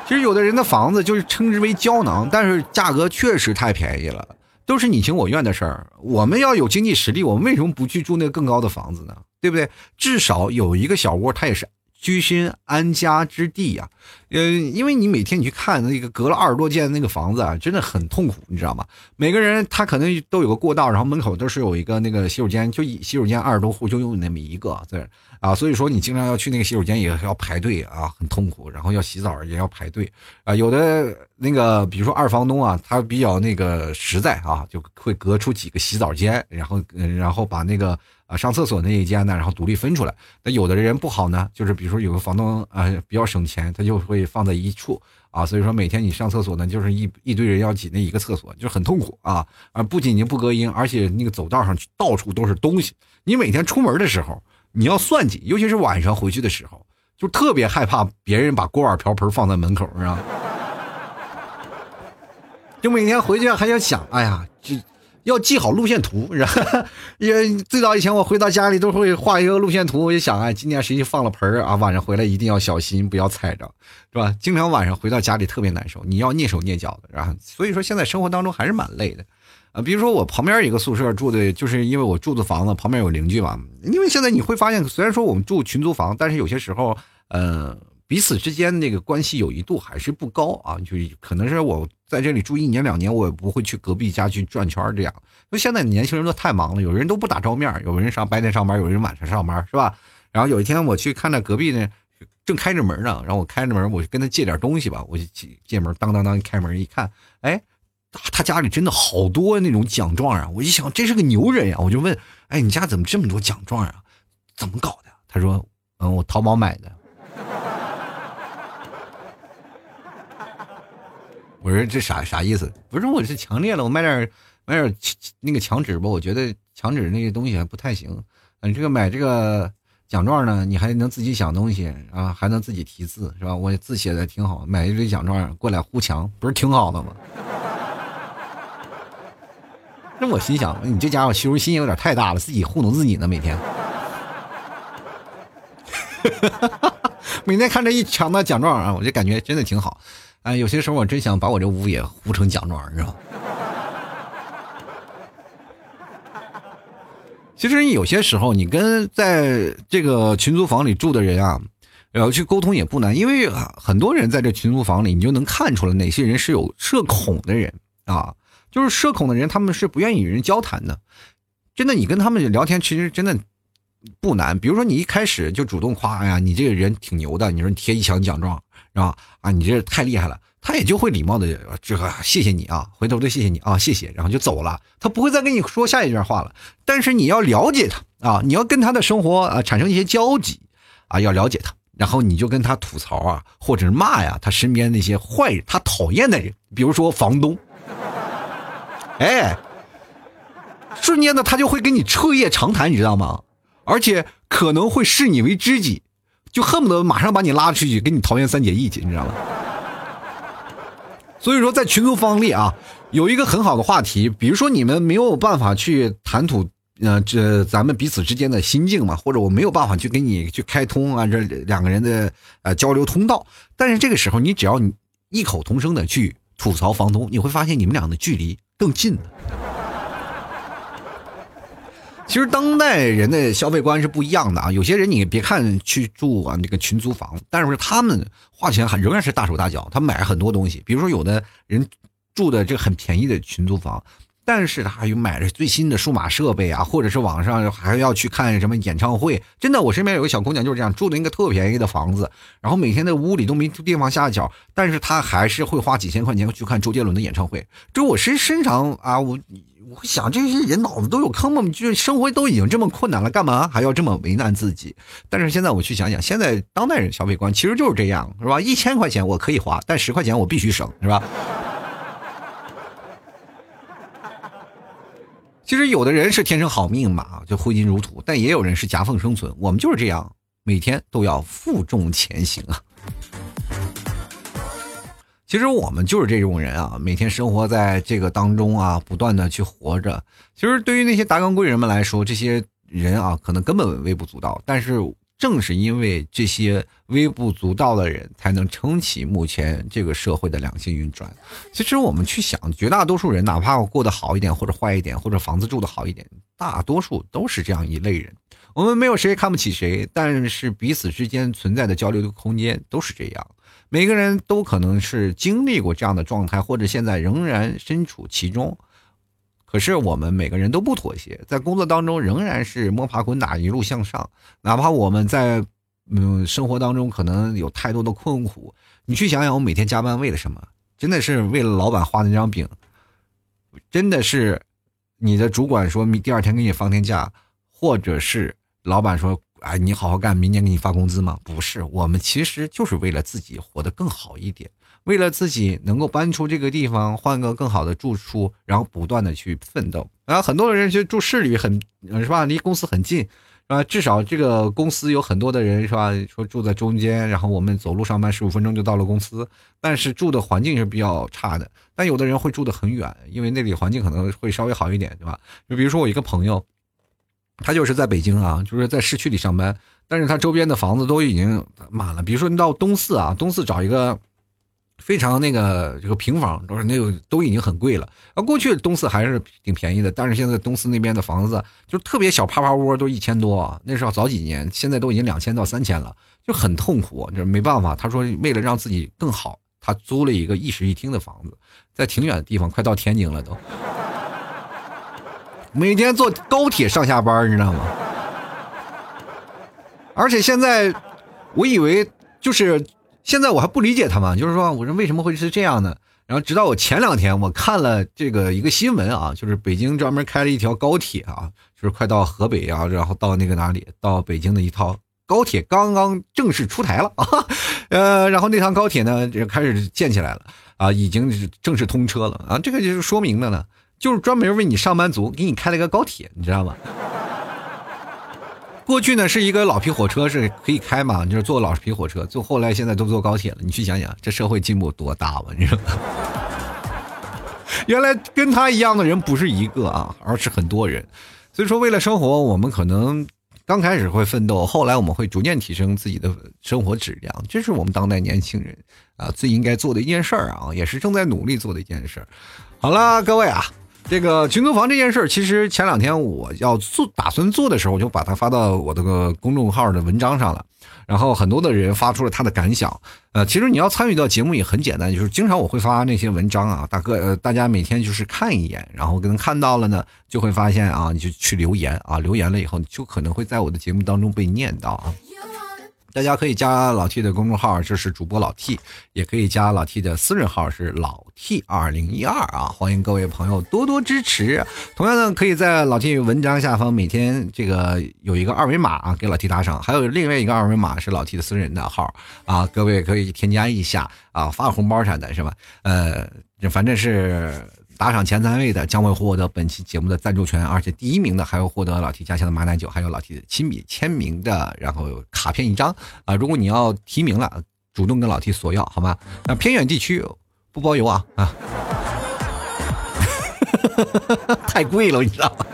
其实有的人的房子就是称之为胶囊，但是价格确实太便宜了，都是你情我愿的事儿。我们要有经济实力，我们为什么不去住那个更高的房子呢？对不对？至少有一个小窝，它也是。居心安家之地呀，呃，因为你每天你去看那个隔了二十多间那个房子啊，真的很痛苦，你知道吗？每个人他可能都有个过道，然后门口都是有一个那个洗手间，就洗手间二十多户就用那么一个，对啊，所以说你经常要去那个洗手间也要排队啊，很痛苦，然后要洗澡也要排队啊。有的那个比如说二房东啊，他比较那个实在啊，就会隔出几个洗澡间，然后然后把那个。啊，上厕所那一间呢，然后独立分出来。那有的人不好呢，就是比如说有个房东啊比较省钱，他就会放在一处啊。所以说每天你上厕所呢，就是一一堆人要挤那一个厕所，就很痛苦啊啊！不仅仅不隔音，而且那个走道上到处都是东西。你每天出门的时候，你要算计，尤其是晚上回去的时候，就特别害怕别人把锅碗瓢盆放在门口是吧。就每天回去还要想，哎呀，这要记好路线图，然后也最早以前我回到家里都会画一个路线图，我就想，啊，今天谁去放了盆儿啊？晚上回来一定要小心，不要踩着，是吧？经常晚上回到家里特别难受，你要蹑手蹑脚的，然后所以说现在生活当中还是蛮累的，啊，比如说我旁边一个宿舍住的，就是因为我住的房子旁边有邻居嘛，因为现在你会发现，虽然说我们住群租房，但是有些时候，嗯。彼此之间那个关系友谊度还是不高啊，就可能是我在这里住一年两年，我也不会去隔壁家去转圈这样。因为现在年轻人都太忙了，有人都不打照面，有人上白天上班，有人晚上上班，是吧？然后有一天我去看到隔壁呢，正开着门呢，然后我开着门，我就跟他借点东西吧，我就借门，当当当开门一看，哎，他家里真的好多那种奖状啊！我一想，这是个牛人呀，我就问，哎，你家怎么这么多奖状啊？怎么搞的？他说，嗯，我淘宝买的。我说这啥啥意思？不是我是强烈了，我买点买点那个墙纸吧。我觉得墙纸那些东西还不太行。你这个买这个奖状呢，你还能自己想东西啊，还能自己题字是吧？我字写的挺好，买一堆奖状过来糊墙，不是挺好的吗？(laughs) 那我心想，你这家伙虚荣心有点太大了，自己糊弄自己呢，每天。(laughs) 每天看着一墙的奖状啊，我就感觉真的挺好。哎，有些时候我真想把我这屋也糊成奖状，你知道吗？(laughs) 其实有些时候，你跟在这个群租房里住的人啊，要去沟通也不难，因为很多人在这群租房里，你就能看出来哪些人是有社恐的人啊。就是社恐的人，他们是不愿意与人交谈的。真的，你跟他们聊天，其实真的不难。比如说，你一开始就主动夸哎呀，你这个人挺牛的，你说你贴一墙奖状。啊啊！你这太厉害了，他也就会礼貌的这个谢谢你啊，回头再谢谢你啊，谢谢，然后就走了，他不会再跟你说下一句话了。但是你要了解他啊，你要跟他的生活啊产生一些交集啊，要了解他，然后你就跟他吐槽啊，或者是骂呀，他身边那些坏人，他讨厌的人，比如说房东，哎，瞬间呢，他就会跟你彻夜长谈，你知道吗？而且可能会视你为知己。就恨不得马上把你拉出去，给你桃园三结义去，你知道吗？所以说，在群租房里啊，有一个很好的话题，比如说你们没有办法去谈吐，呃，这咱们彼此之间的心境嘛，或者我没有办法去跟你去开通啊，这两个人的呃交流通道。但是这个时候，你只要你异口同声的去吐槽房东，你会发现你们俩的距离更近了。其实当代人的消费观是不一样的啊，有些人你别看去住啊那个群租房，但是他们花钱还仍然是大手大脚，他买很多东西。比如说有的人住的这个很便宜的群租房，但是他还有买了最新的数码设备啊，或者是网上还要去看什么演唱会。真的，我身边有个小姑娘就是这样，住的一个特便宜的房子，然后每天在屋里都没地方下脚，但是她还是会花几千块钱去看周杰伦的演唱会。这我身身上啊，我。我会想这些人脑子都有坑吗？就生活都已经这么困难了，干嘛还要这么为难自己？但是现在我去想想，现在当代人消费观其实就是这样，是吧？一千块钱我可以花，但十块钱我必须省，是吧？(laughs) 其实有的人是天生好命嘛，就挥金如土；但也有人是夹缝生存。我们就是这样，每天都要负重前行啊。其实我们就是这种人啊，每天生活在这个当中啊，不断的去活着。其实对于那些达官贵人们来说，这些人啊，可能根本微不足道。但是正是因为这些微不足道的人，才能撑起目前这个社会的良性运转。其实我们去想，绝大多数人，哪怕我过得好一点，或者坏一点，或者房子住的好一点，大多数都是这样一类人。我们没有谁看不起谁，但是彼此之间存在的交流的空间都是这样。每个人都可能是经历过这样的状态，或者现在仍然身处其中。可是我们每个人都不妥协，在工作当中仍然是摸爬滚打，一路向上。哪怕我们在嗯生活当中可能有太多的困苦，你去想想，我每天加班为了什么？真的是为了老板画那张饼？真的是你的主管说第二天给你放天假，或者是老板说哎，你好好干，明年给你发工资吗？不是，我们其实就是为了自己活得更好一点，为了自己能够搬出这个地方，换个更好的住处，然后不断的去奋斗。然后很多人就住市里很是吧，离公司很近。啊，至少这个公司有很多的人是吧？说住在中间，然后我们走路上班十五分钟就到了公司，但是住的环境是比较差的。但有的人会住的很远，因为那里环境可能会稍微好一点，对吧？就比如说我一个朋友，他就是在北京啊，就是在市区里上班，但是他周边的房子都已经满了。比如说你到东四啊，东四找一个。非常那个这个平房都是那个都已经很贵了啊。过去东四还是挺便宜的，但是现在东四那边的房子就特别小，趴趴窝都一千多，那时候早几年，现在都已经两千到三千了，就很痛苦，就没办法。他说为了让自己更好，他租了一个一室一厅的房子，在挺远的地方，快到天津了都，每天坐高铁上下班，你知道吗？而且现在我以为就是。现在我还不理解他们，就是说，我说为什么会是这样呢？然后直到我前两天我看了这个一个新闻啊，就是北京专门开了一条高铁啊，就是快到河北啊，然后到那个哪里，到北京的一套高铁刚刚正式出台了啊，(laughs) 呃，然后那趟高铁呢就开始建起来了啊，已经正式通车了啊，这个就是说明了呢，就是专门为你上班族给你开了个高铁，你知道吗？(laughs) 过去呢是一个老皮火车是可以开嘛，就是坐老皮火车，坐后来现在都坐高铁了。你去想想，这社会进步多大吧？你说，(laughs) 原来跟他一样的人不是一个啊，而是很多人。所以说，为了生活，我们可能刚开始会奋斗，后来我们会逐渐提升自己的生活质量。这是我们当代年轻人啊最应该做的一件事儿啊，也是正在努力做的一件事儿。好了，各位啊。这个群租房这件事儿，其实前两天我要做打算做的时候，我就把它发到我这个公众号的文章上了，然后很多的人发出了他的感想。呃，其实你要参与到节目也很简单，就是经常我会发那些文章啊，大哥，呃，大家每天就是看一眼，然后可能看到了呢，就会发现啊，你就去留言啊，留言了以后就可能会在我的节目当中被念到啊。大家可以加老 T 的公众号，这是主播老 T，也可以加老 T 的私人号，是老 T 二零一二啊，欢迎各位朋友多多支持。同样呢，可以在老 T 文章下方每天这个有一个二维码啊，给老 T 打赏，还有另外一个二维码是老 T 的私人的号啊，各位可以添加一下啊，发个红包啥的是吧？呃，反正是。打赏前三位的将会获得本期节目的赞助权，而且第一名的还会获得老 T 家乡的马奶酒，还有老 T 的亲笔签名的，然后卡片一张啊！如果你要提名了，主动跟老 T 索要，好吗？那偏远地区不包邮啊啊！(laughs) 太贵了，你知道吗？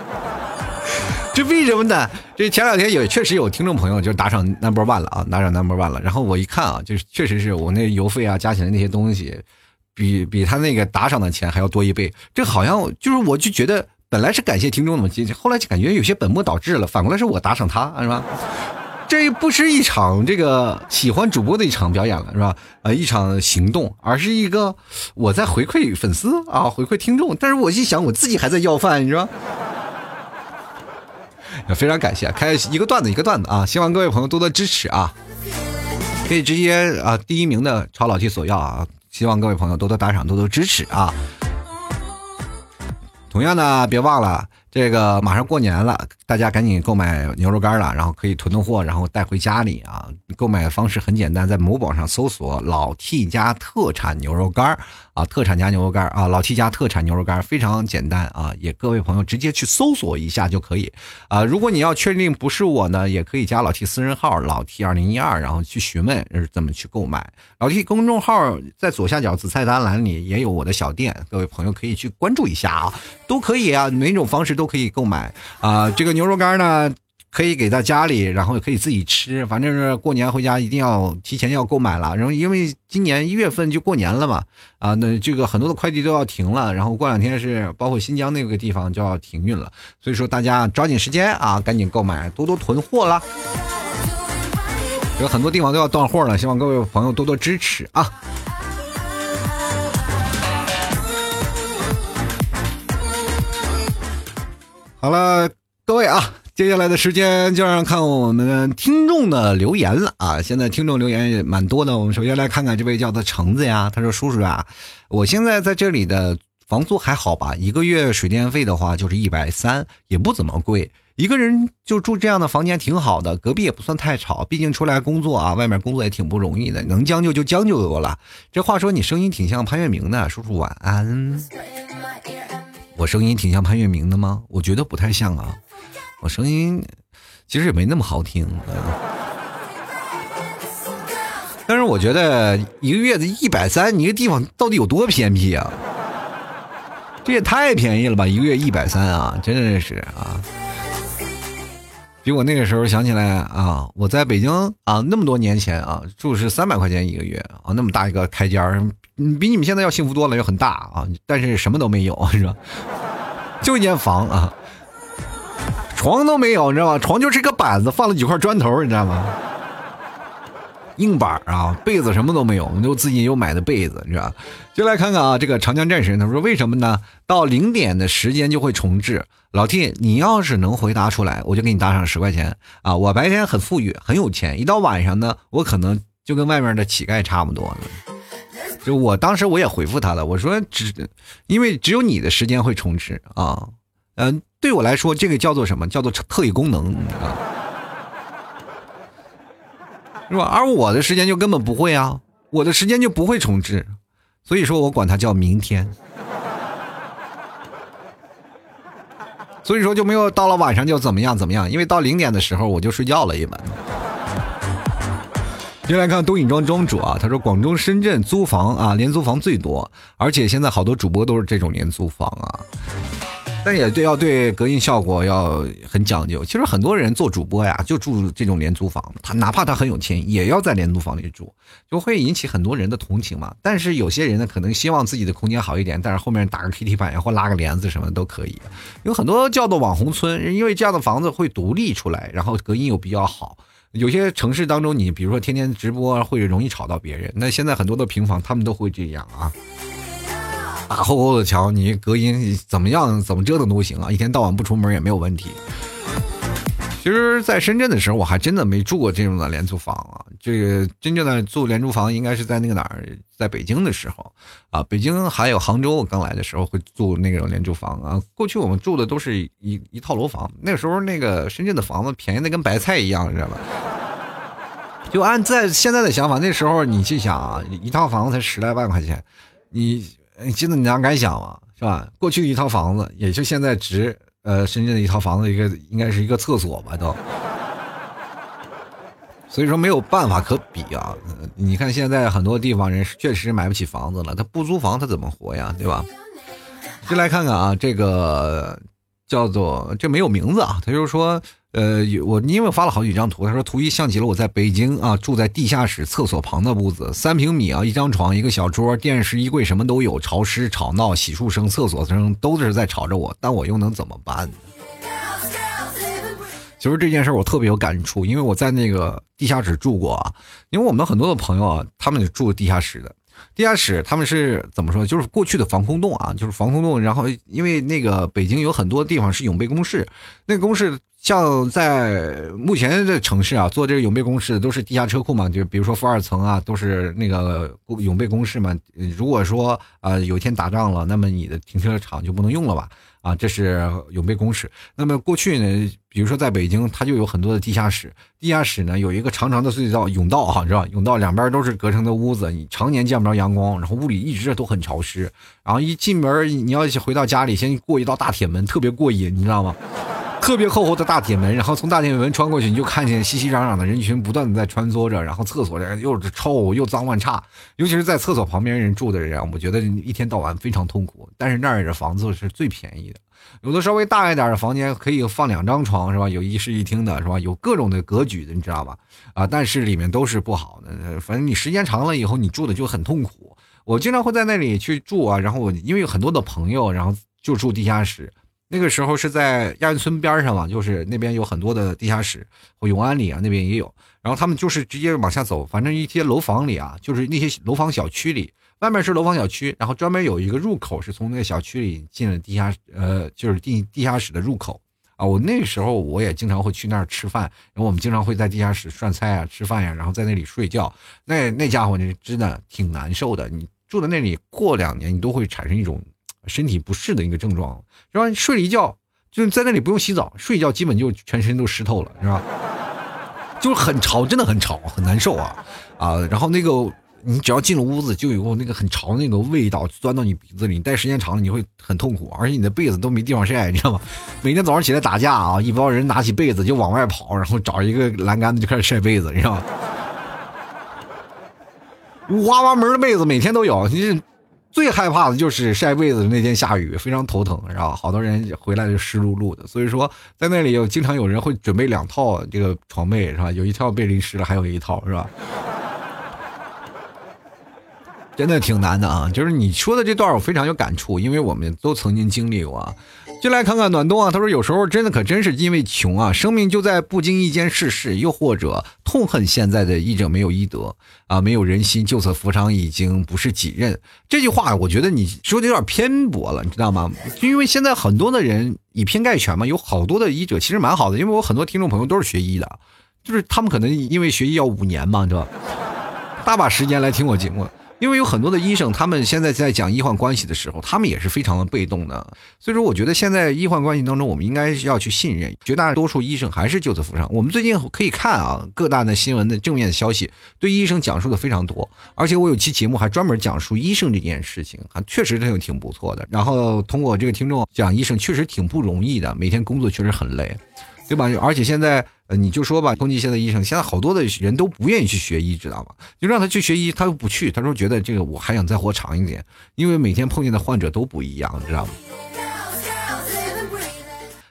(laughs) 这为什么呢？这前两天也确实有听众朋友就打赏 number one 了啊，打赏 number one 了。然后我一看啊，就是确实是我那邮费啊加起来那些东西。比比他那个打赏的钱还要多一倍，这好像就是我就觉得本来是感谢听众的嘛，后来就感觉有些本末倒置了，反过来是我打赏他是吧？这不是一场这个喜欢主播的一场表演了是吧？呃，一场行动，而是一个我在回馈粉丝啊，回馈听众。但是我一想，我自己还在要饭，你说？非常感谢，开一个段子一个段子啊，希望各位朋友多多支持啊，可以直接啊第一名的朝老弟索要啊。希望各位朋友多多打赏，多多支持啊！同样呢，别忘了。这个马上过年了，大家赶紧购买牛肉干了，然后可以囤囤货，然后带回家里啊。购买方式很简单，在某宝上搜索“老 T 家特产牛肉干啊，特产家牛肉干啊，老 T 家特产牛肉干非常简单啊，也各位朋友直接去搜索一下就可以啊。如果你要确定不是我呢，也可以加老 T 私人号老 T 二零一二，然后去询问怎么去购买。老 T 公众号在左下角子菜单栏里也有我的小店，各位朋友可以去关注一下啊，都可以啊，哪种方式。都可以购买啊！这个牛肉干呢，可以给到家里，然后也可以自己吃。反正是过年回家一定要提前要购买了。然后因为今年一月份就过年了嘛，啊，那这个很多的快递都要停了。然后过两天是包括新疆那个地方就要停运了，所以说大家抓紧时间啊，赶紧购买，多多囤货了。有很多地方都要断货了，希望各位朋友多多支持啊！好了，各位啊，接下来的时间就让看我们听众的留言了啊！现在听众留言也蛮多的，我们首先来看看这位叫做橙子呀，他说：“叔叔啊，我现在在这里的房租还好吧，一个月水电费的话就是一百三，也不怎么贵。一个人就住这样的房间挺好的，隔壁也不算太吵。毕竟出来工作啊，外面工作也挺不容易的，能将就就将就得了。这话说你声音挺像潘粤明的，叔叔晚安。我声音挺像潘粤明的吗？我觉得不太像啊。我声音其实也没那么好听。但是我觉得一个月的一百三，你这地方到底有多偏僻啊？这也太便宜了吧！一个月一百三啊，真的是啊！比我那个时候想起来啊，我在北京啊，那么多年前啊，住是三百块钱一个月啊，那么大一个开间儿比你们现在要幸福多了，又很大啊，但是什么都没有，是吧？就一间房啊，床都没有，你知道吗？床就是一个板子，放了几块砖头，你知道吗？硬板啊，被子什么都没有，我们就自己又买的被子，是吧？就来看看啊，这个长江战神他说为什么呢？到零点的时间就会重置。老 T，你要是能回答出来，我就给你打赏十块钱啊！我白天很富裕，很有钱，一到晚上呢，我可能就跟外面的乞丐差不多了。就我当时我也回复他了，我说只因为只有你的时间会重置啊，嗯，对我来说这个叫做什么？叫做特异功能啊。是吧？而我的时间就根本不会啊，我的时间就不会重置，所以说我管它叫明天。所以说就没有到了晚上就怎么样怎么样，因为到零点的时候我就睡觉了一晚。接来看东影庄庄主啊，他说广州、深圳租房啊，廉租房最多，而且现在好多主播都是这种廉租房啊。但也对，要对隔音效果要很讲究。其实很多人做主播呀，就住这种廉租房，他哪怕他很有钱，也要在廉租房里住，就会引起很多人的同情嘛。但是有些人呢，可能希望自己的空间好一点，但是后面打个 KT 板呀，或拉个帘子什么都可以。有很多叫做网红村，因为这样的房子会独立出来，然后隔音又比较好。有些城市当中，你比如说天天直播会容易吵到别人，那现在很多的平房他们都会这样啊。大厚厚的墙，你隔音怎么样？怎么折腾都行啊！一天到晚不出门也没有问题。其实，在深圳的时候，我还真的没住过这种的廉租房啊。这个真正的住廉租房，应该是在那个哪儿，在北京的时候啊。北京还有杭州，我刚来的时候会住那种廉租房啊。过去我们住的都是一一套楼房，那个时候那个深圳的房子便宜的跟白菜一样，你知道吧？就按在现在的想法，那时候你去想啊，一套房子才十来万块钱，你。你记得你哪敢想吗？是吧？过去一套房子，也就现在值，呃，深圳的一套房子一个应该是一个厕所吧，都。所以说没有办法可比啊！你看现在很多地方人确实买不起房子了，他不租房他怎么活呀？对吧？就来看看啊，这个叫做这没有名字啊，他就说。呃，我因为发了好几张图，他说图一像极了我在北京啊，住在地下室厕所旁的屋子，三平米啊，一张床，一个小桌，电视、衣柜什么都有，潮湿、吵闹、洗漱声、厕所声都是在吵着我，但我又能怎么办？其实这件事我特别有感触，因为我在那个地下室住过啊，因为我们很多的朋友啊，他们住地下室的。地下室他们是怎么说？就是过去的防空洞啊，就是防空洞。然后因为那个北京有很多地方是永备工事，那个工事像在目前的城市啊，做这个永备工事都是地下车库嘛，就比如说负二层啊，都是那个永备工事嘛。如果说啊有一天打仗了，那么你的停车场就不能用了吧？啊，这是永备工事。那么过去呢，比如说在北京，它就有很多的地下室。地下室呢有一个长长的隧道甬道哈，是吧？甬道两边都是隔成的屋子，你常年见不着阳光，然后屋里一直都很潮湿。然后一进门，你要回到家里，先过一道大铁门，特别过瘾，你知道吗？特别厚厚的大铁门，然后从大铁门穿过去，你就看见熙熙攘攘的人群不断的在穿梭着，然后厕所里又臭又脏乱差，尤其是在厕所旁边人住的人，我觉得一天到晚非常痛苦。但是那儿的房子是最便宜的，有的稍微大一点的房间可以放两张床，是吧？有一室一厅的，是吧？有各种的格局的，你知道吧？啊，但是里面都是不好的，反正你时间长了以后，你住的就很痛苦。我经常会在那里去住啊，然后我因为有很多的朋友，然后就住地下室。那个时候是在亚运村边上嘛，就是那边有很多的地下室，永安里啊那边也有。然后他们就是直接往下走，反正一些楼房里啊，就是那些楼房小区里，外面是楼房小区，然后专门有一个入口是从那个小区里进了地下，呃，就是地地下室的入口啊。我那个时候我也经常会去那儿吃饭，然后我们经常会在地下室涮菜啊、吃饭呀，然后在那里睡觉。那那家伙呢，真的挺难受的。你住在那里，过两年你都会产生一种。身体不适的一个症状，是吧？睡了一觉，就在那里不用洗澡，睡一觉基本就全身都湿透了，是吧？(laughs) 就是很潮，真的很潮，很难受啊啊！然后那个你只要进了屋子，就有那个很潮那个味道钻到你鼻子里，你待时间长了你会很痛苦，而且你的被子都没地方晒，你知道吗？每天早上起来打架啊，一帮人拿起被子就往外跑，然后找一个栏杆子就开始晒被子，你知道吗？五花八门的被子每天都有，你最害怕的就是晒被子那天下雨，非常头疼，然后好多人回来就湿漉漉的。所以说，在那里有经常有人会准备两套这个床被，是吧？有一套被淋湿了，还有一套，是吧？真的挺难的啊！就是你说的这段，我非常有感触，因为我们都曾经经历过。就来看看暖冬啊，他说有时候真的可真是因为穷啊，生命就在不经意间逝世，又或者痛恨现在的医者没有医德啊，没有人心，救死扶伤已经不是己任。这句话我觉得你说的有点偏颇了，你知道吗？就因为现在很多的人以偏概全嘛，有好多的医者其实蛮好的，因为我很多听众朋友都是学医的，就是他们可能因为学医要五年嘛，知道吧？大把时间来听我节目。因为有很多的医生，他们现在在讲医患关系的时候，他们也是非常的被动的。所以说，我觉得现在医患关系当中，我们应该要去信任。绝大多数医生还是救死扶伤。我们最近可以看啊，各大的新闻的正面的消息，对医生讲述的非常多。而且我有期节目还专门讲述医生这件事情，还确实挺挺不错的。然后通过这个听众讲医生，确实挺不容易的，每天工作确实很累。对吧？而且现在，呃，你就说吧，通济县的医生，现在好多的人都不愿意去学医，知道吗？就让他去学医，他又不去。他说觉得这个我还想再活长一点，因为每天碰见的患者都不一样，知道吗？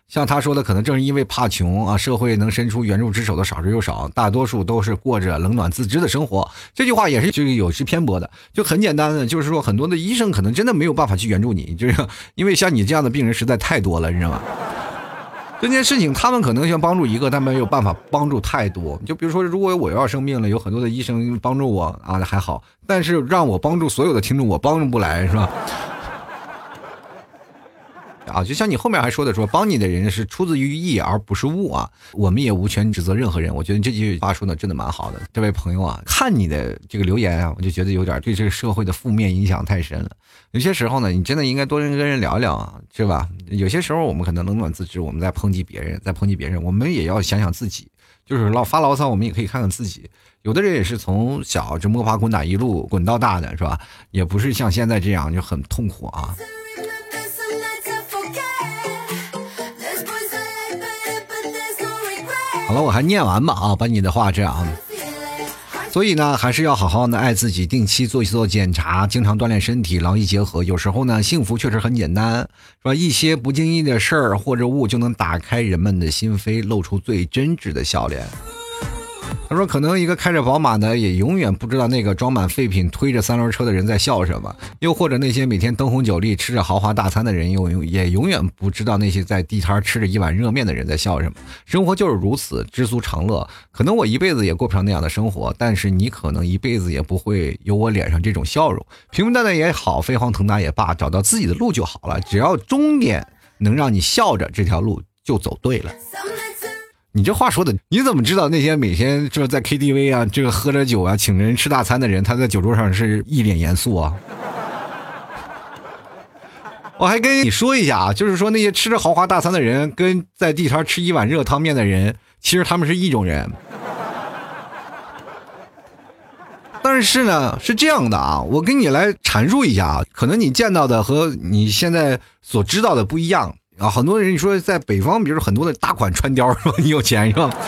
像他说的，可能正是因为怕穷啊，社会能伸出援助之手的少之又少，大多数都是过着冷暖自知的生活。这句话也是就是有些偏颇的，就很简单的，就是说很多的医生可能真的没有办法去援助你，就是因为像你这样的病人实在太多了，你知道吗？这件事情，他们可能想帮助一个，但没有办法帮助太多。就比如说，如果我要生病了，有很多的医生帮助我啊，还好。但是让我帮助所有的听众，我帮助不来，是吧？啊，就像你后面还说的，说帮你的人是出自于义而不是物啊。我们也无权指责任何人。我觉得这句话说的真的蛮好的。这位朋友啊，看你的这个留言啊，我就觉得有点对这个社会的负面影响太深了。有些时候呢，你真的应该多跟人聊聊啊，是吧？有些时候我们可能冷暖自知，我们在抨击别人，在抨击别人，我们也要想想自己，就是老发牢骚，我们也可以看看自己。有的人也是从小就摸爬滚打一路滚到大的，是吧？也不是像现在这样就很痛苦啊。好了，我还念完吧啊，把你的话这样。所以呢，还是要好好的爱自己，定期做一做检查，经常锻炼身体，劳逸结合。有时候呢，幸福确实很简单，是吧？一些不经意的事儿或者物，就能打开人们的心扉，露出最真挚的笑脸。他说：“可能一个开着宝马的，也永远不知道那个装满废品、推着三轮车的人在笑什么；又或者那些每天灯红酒绿、吃着豪华大餐的人，永也永远不知道那些在地摊吃着一碗热面的人在笑什么。生活就是如此，知足常乐。可能我一辈子也过不上那样的生活，但是你可能一辈子也不会有我脸上这种笑容。平平淡淡也好，飞黄腾达也罢，找到自己的路就好了。只要终点能让你笑着，这条路就走对了。”你这话说的，你怎么知道那些每天就是在 KTV 啊，这个喝着酒啊，请人吃大餐的人，他在酒桌上是一脸严肃啊？(laughs) 我还跟你说一下啊，就是说那些吃着豪华大餐的人，跟在地摊吃一碗热汤面的人，其实他们是一种人。但是呢，是这样的啊，我跟你来阐述一下啊，可能你见到的和你现在所知道的不一样。啊，很多人你说在北方，比如很多的大款穿貂是吧？你有钱是吧？(laughs)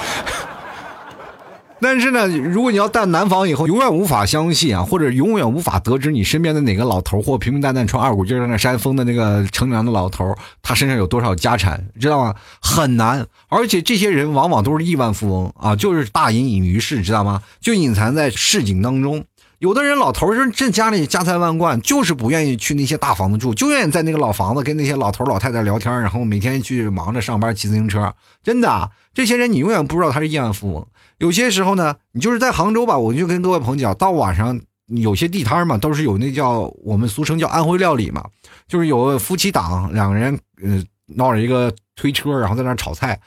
但是呢，如果你要到南方以后，永远无法相信啊，或者永远无法得知你身边的哪个老头或平平淡淡穿二股筋在那扇风的那个乘凉的老头，他身上有多少家产，知道吗？很难，而且这些人往往都是亿万富翁啊，就是大隐隐于市，知道吗？就隐藏在市井当中。有的人老头儿这家里家财万贯，就是不愿意去那些大房子住，就愿意在那个老房子跟那些老头老太太聊天，然后每天去忙着上班骑自行车。真的，这些人你永远不知道他是亿万富翁。有些时候呢，你就是在杭州吧，我就跟各位朋友讲，到晚上有些地摊嘛，都是有那叫我们俗称叫安徽料理嘛，就是有夫妻档两个人，呃，闹着一个推车，然后在那炒菜。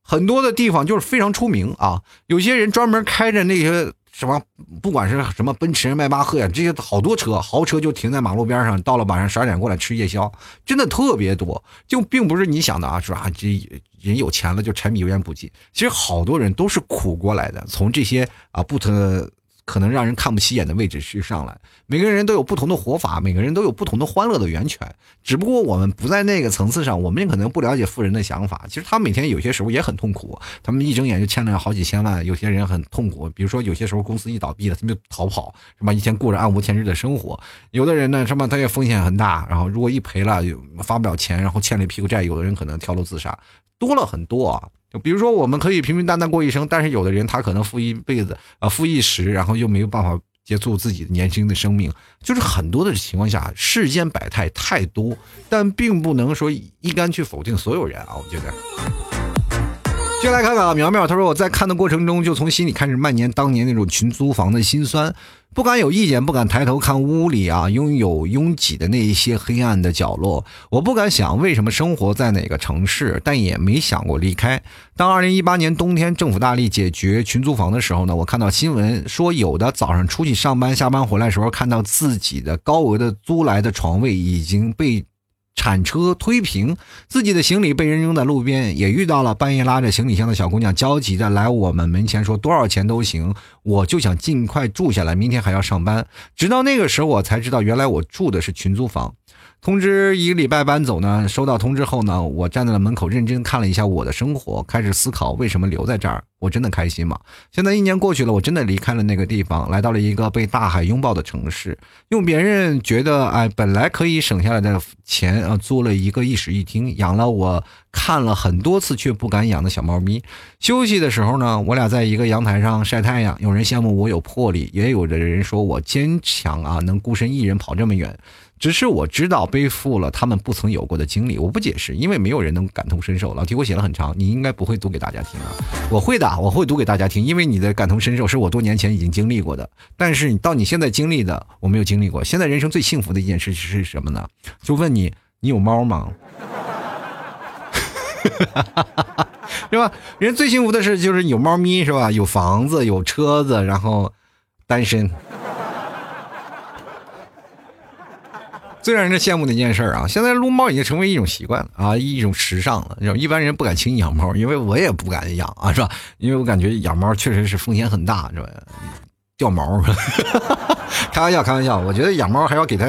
很多的地方就是非常出名啊，有些人专门开着那些。什么，不管是什么奔驰、迈巴赫呀，这些好多车，豪车就停在马路边上，到了晚上十二点过来吃夜宵，真的特别多。就并不是你想的啊，说啊，这人有钱了就柴米油盐不进。其实好多人都是苦过来的，从这些啊不同的。可能让人看不起眼的位置去上来，每个人都有不同的活法，每个人都有不同的欢乐的源泉。只不过我们不在那个层次上，我们也可能不了解富人的想法。其实他每天有些时候也很痛苦，他们一睁眼就欠了好几千万。有些人很痛苦，比如说有些时候公司一倒闭了，他们就逃跑，是吧？一天过着暗无天日的生活。有的人呢，什么他也风险很大，然后如果一赔了，发不了钱，然后欠了一屁股债，有的人可能跳楼自杀，多了很多啊。比如说，我们可以平平淡淡过一生，但是有的人他可能富一辈子啊，富一时，然后又没有办法结束自己年轻的生命。就是很多的情况下，世间百态太多，但并不能说一竿去否定所有人啊。我觉得，接来看看啊，苗苗他说我在看的过程中，就从心里开始蔓延当年那种群租房的心酸。不敢有意见，不敢抬头看屋里啊，拥有拥挤的那一些黑暗的角落。我不敢想为什么生活在哪个城市，但也没想过离开。当二零一八年冬天政府大力解决群租房的时候呢，我看到新闻说，有的早上出去上班，下班回来时候，看到自己的高额的租来的床位已经被。铲车推平，自己的行李被人扔在路边，也遇到了半夜拉着行李箱的小姑娘，焦急的来我们门前说多少钱都行，我就想尽快住下来，明天还要上班。直到那个时候，我才知道原来我住的是群租房。通知一个礼拜搬走呢。收到通知后呢，我站在了门口，认真看了一下我的生活，开始思考为什么留在这儿。我真的开心吗？现在一年过去了，我真的离开了那个地方，来到了一个被大海拥抱的城市。用别人觉得哎，本来可以省下来的钱啊，租了一个一室一厅，养了我看了很多次却不敢养的小猫咪。休息的时候呢，我俩在一个阳台上晒太阳。有人羡慕我有魄力，也有的人说我坚强啊，能孤身一人跑这么远。只是我知道背负了他们不曾有过的经历，我不解释，因为没有人能感同身受。老提我写了很长，你应该不会读给大家听啊。我会的，我会读给大家听，因为你的感同身受是我多年前已经经历过的。但是你到你现在经历的，我没有经历过。现在人生最幸福的一件事是什么呢？就问你，你有猫吗？(laughs) 是吧？人最幸福的事就是有猫咪，是吧？有房子，有车子，然后单身。最让人羡慕的一件事啊，现在撸猫已经成为一种习惯了啊，一种时尚了。一般人不敢轻易养猫，因为我也不敢养啊，是吧？因为我感觉养猫确实是风险很大，是吧？掉毛，(laughs) 开玩笑，开玩笑。我觉得养猫还要给它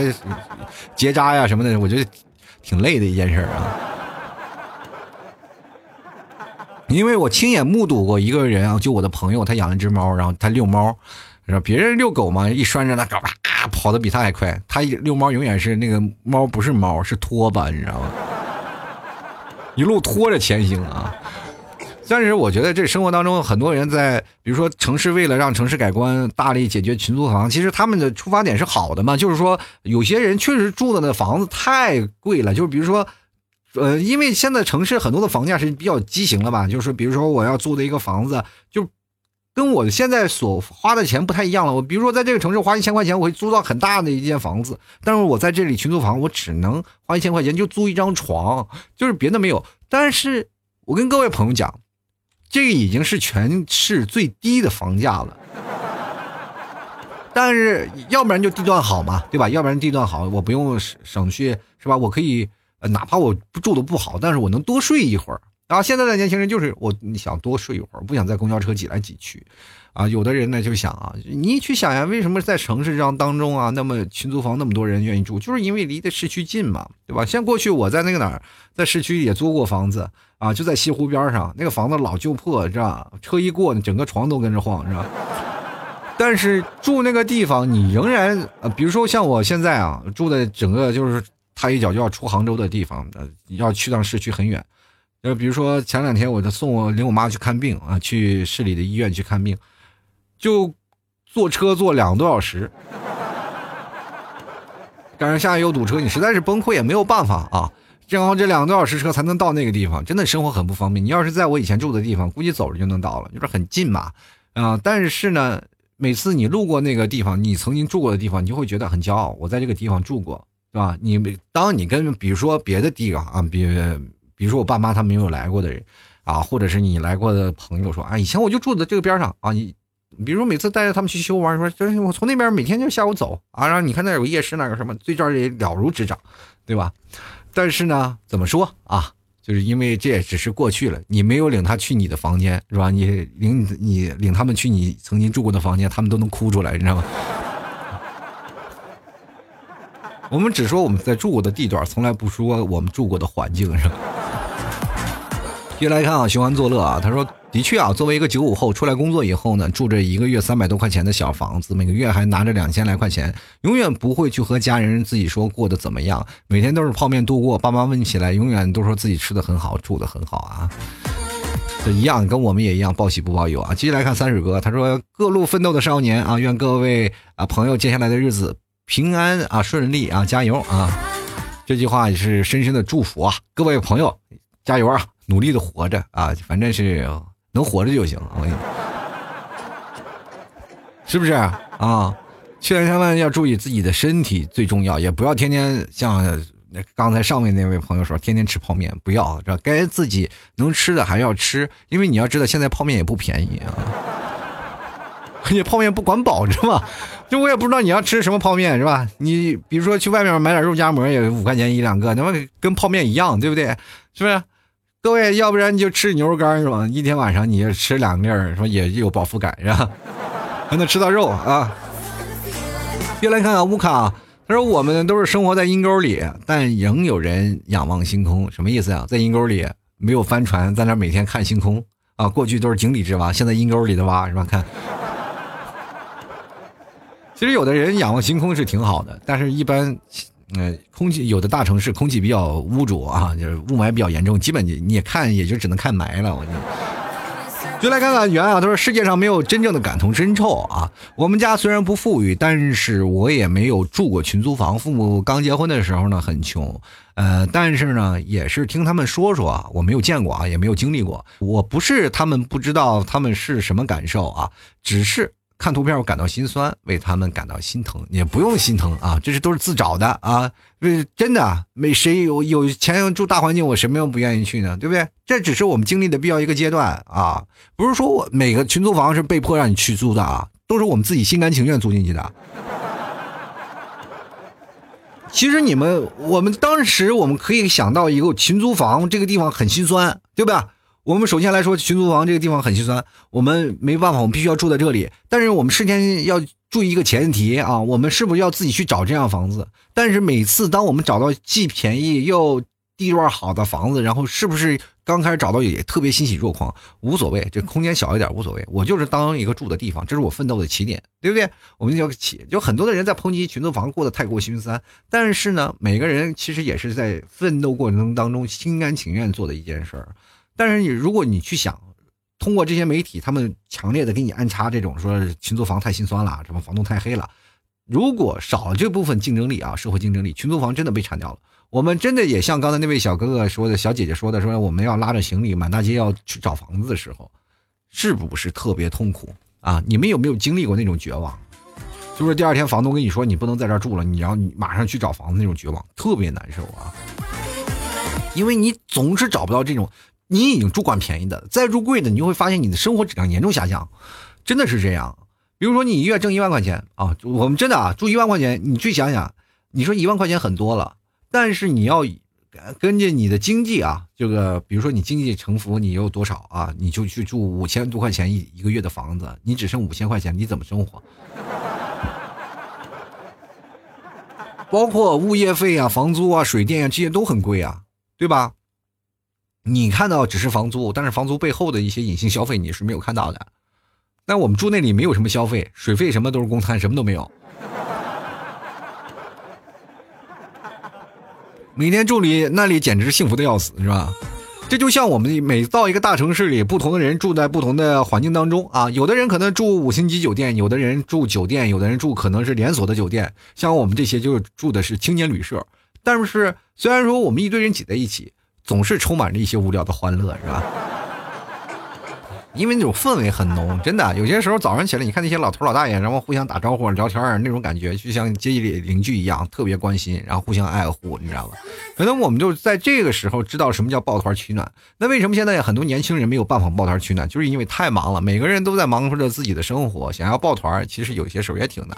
结扎呀什么的，我觉得挺累的一件事啊。因为我亲眼目睹过一个人啊，就我的朋友，他养了一只猫，然后他遛猫。别人遛狗嘛，一拴着它，嘎巴跑的比他还快。他遛猫永远是那个猫不是猫，是拖把，你知道吗？(laughs) 一路拖着前行啊。但是我觉得这生活当中很多人在，比如说城市为了让城市改观，大力解决群租房，其实他们的出发点是好的嘛。就是说有些人确实住的那房子太贵了，就是比如说，呃，因为现在城市很多的房价是比较畸形了吧？就是，比如说我要租的一个房子就。跟我现在所花的钱不太一样了。我比如说在这个城市花一千块钱，我会租到很大的一间房子。但是我在这里群租房，我只能花一千块钱就租一张床，就是别的没有。但是我跟各位朋友讲，这个已经是全市最低的房价了。但是要不然就地段好嘛，对吧？要不然地段好，我不用省去，是吧？我可以，哪怕我住的不好，但是我能多睡一会儿。然后现在的年轻人就是我，你想多睡一会儿，不想在公交车挤来挤去，啊，有的人呢就想啊，你去想呀，为什么在城市上当中啊，那么群租房那么多人愿意住，就是因为离的市区近嘛，对吧？像过去我在那个哪儿，在市区也租过房子啊，就在西湖边上，那个房子老旧破，是吧？车一过，整个床都跟着晃，是吧？(laughs) 但是住那个地方，你仍然，呃，比如说像我现在啊，住的整个就是踏一脚就要出杭州的地方，呃，要去趟市区很远。就比如说前两天我就送我领我妈去看病啊，去市里的医院去看病，就坐车坐两个多小时，赶上下雨又堵车，你实在是崩溃也没有办法啊。正好这两个多小时车才能到那个地方，真的生活很不方便。你要是在我以前住的地方，估计走着就能到了，就是很近嘛啊。但是呢，每次你路过那个地方，你曾经住过的地方，你就会觉得很骄傲，我在这个地方住过，对吧？你当你跟比如说别的地方啊，比。比如说我爸妈他们没有来过的人，啊，或者是你来过的朋友说啊，以前我就住在这个边上啊，你比如说每次带着他们去修玩，说就是我从那边每天就下午走啊，然后你看那有夜市，那有什么，对这儿也了如指掌，对吧？但是呢，怎么说啊？就是因为这也只是过去了，你没有领他去你的房间，是吧？你领你领他们去你曾经住过的房间，他们都能哭出来，你知道吗？(laughs) 我们只说我们在住过的地段，从来不说我们住过的环境，是吧？继续来看啊，寻欢作乐啊，他说。的确啊，作为一个九五后，出来工作以后呢，住着一个月三百多块钱的小房子，每个月还拿着两千来块钱，永远不会去和家人自己说过得怎么样，每天都是泡面度过。爸妈问起来，永远都说自己吃的很好，住的很好啊。这一样，跟我们也一样，报喜不报忧啊。继续来看三水哥，他说：“各路奋斗的少年啊，愿各位啊朋友接下来的日子平安啊顺利啊，加油啊！”这句话也是深深的祝福啊，各位朋友加油啊，努力的活着啊，反正是。能活着就行，我跟你，是不是啊？千千万要注意自己的身体最重要，也不要天天像刚才上面那位朋友说，天天吃泡面，不要，这该自己能吃的还要吃，因为你要知道现在泡面也不便宜啊，(laughs) 而且泡面不管饱，是吧？就我也不知道你要吃什么泡面是吧？你比如说去外面买点肉夹馍也五块钱一两个，那么跟泡面一样，对不对？是不是？各位，要不然就吃牛肉干是吧？一天晚上你就吃两粒儿，说也有饱腹感是吧？(laughs) 还能吃到肉啊！别来看看乌卡，他说我们都是生活在阴沟里，但仍有人仰望星空，什么意思呀？在阴沟里没有帆船，在那每天看星空啊。过去都是井底之蛙，现在阴沟里的蛙是吧？看，(laughs) 其实有的人仰望星空是挺好的，但是一般。嗯，空气有的大城市空气比较污浊啊，就是雾霾比较严重，基本你你也看也就只能看霾了。我就就来看看袁啊，他说世界上没有真正的感同身受啊。我们家虽然不富裕，但是我也没有住过群租房。父母刚结婚的时候呢很穷，呃，但是呢也是听他们说说啊，我没有见过啊，也没有经历过。我不是他们不知道他们是什么感受啊，只是。看图片我感到心酸，为他们感到心疼，也不用心疼啊，这是都是自找的啊，真的没谁有有钱住大环境，我什么样不愿意去呢？对不对？这只是我们经历的必要一个阶段啊，不是说我每个群租房是被迫让你去租的啊，都是我们自己心甘情愿租进去的。其实你们，我们当时我们可以想到一个群租房这个地方很心酸，对吧？我们首先来说，群租房这个地方很心酸，我们没办法，我们必须要住在这里。但是我们事先要注意一个前提啊，我们是不是要自己去找这样房子？但是每次当我们找到既便宜又地段好的房子，然后是不是刚开始找到也特别欣喜若狂？无所谓，这空间小一点无所谓，我就是当一个住的地方，这是我奋斗的起点，对不对？我们就起，就很多的人在抨击群租房过得太过心酸，但是呢，每个人其实也是在奋斗过程当中心甘情愿做的一件事儿。但是你，如果你去想，通过这些媒体，他们强烈的给你安插这种说群租房太心酸了，什么房东太黑了。如果少了这部分竞争力啊，社会竞争力，群租房真的被铲掉了。我们真的也像刚才那位小哥哥说的，小姐姐说的，说我们要拉着行李满大街要去找房子的时候，是不是特别痛苦啊？你们有没有经历过那种绝望？就是第二天房东跟你说你不能在这儿住了，你要马上去找房子那种绝望，特别难受啊。因为你总是找不到这种。你已经住惯便宜的，再住贵的，你就会发现你的生活质量严重下降，真的是这样。比如说你一月挣一万块钱啊，我们真的啊，住一万块钱，你去想想，你说一万块钱很多了，但是你要根据你的经济啊，这个比如说你经济成佛，你有多少啊，你就去住五千多块钱一一个月的房子，你只剩五千块钱，你怎么生活？包括物业费啊、房租啊、水电啊，这些都很贵啊，对吧？你看到只是房租，但是房租背后的一些隐性消费你是没有看到的。但我们住那里没有什么消费，水费什么都是公摊，什么都没有。每天住里那里简直幸福的要死，是吧？这就像我们每到一个大城市里，不同的人住在不同的环境当中啊。有的人可能住五星级酒店，有的人住酒店，有的人住可能是连锁的酒店。像我们这些就是住的是青年旅社。但是虽然说我们一堆人挤在一起。总是充满着一些无聊的欢乐，是吧？因为那种氛围很浓，(laughs) 真的。有些时候早上起来，你看那些老头老大爷，然后互相打招呼、聊天那种感觉就像街里邻居一样，特别关心，然后互相爱护，你知道吧？(laughs) 可能我们就在这个时候知道什么叫抱团取暖。那为什么现在很多年轻人没有办法抱团取暖？就是因为太忙了，每个人都在忙活着自己的生活，想要抱团，其实有些时候也挺难。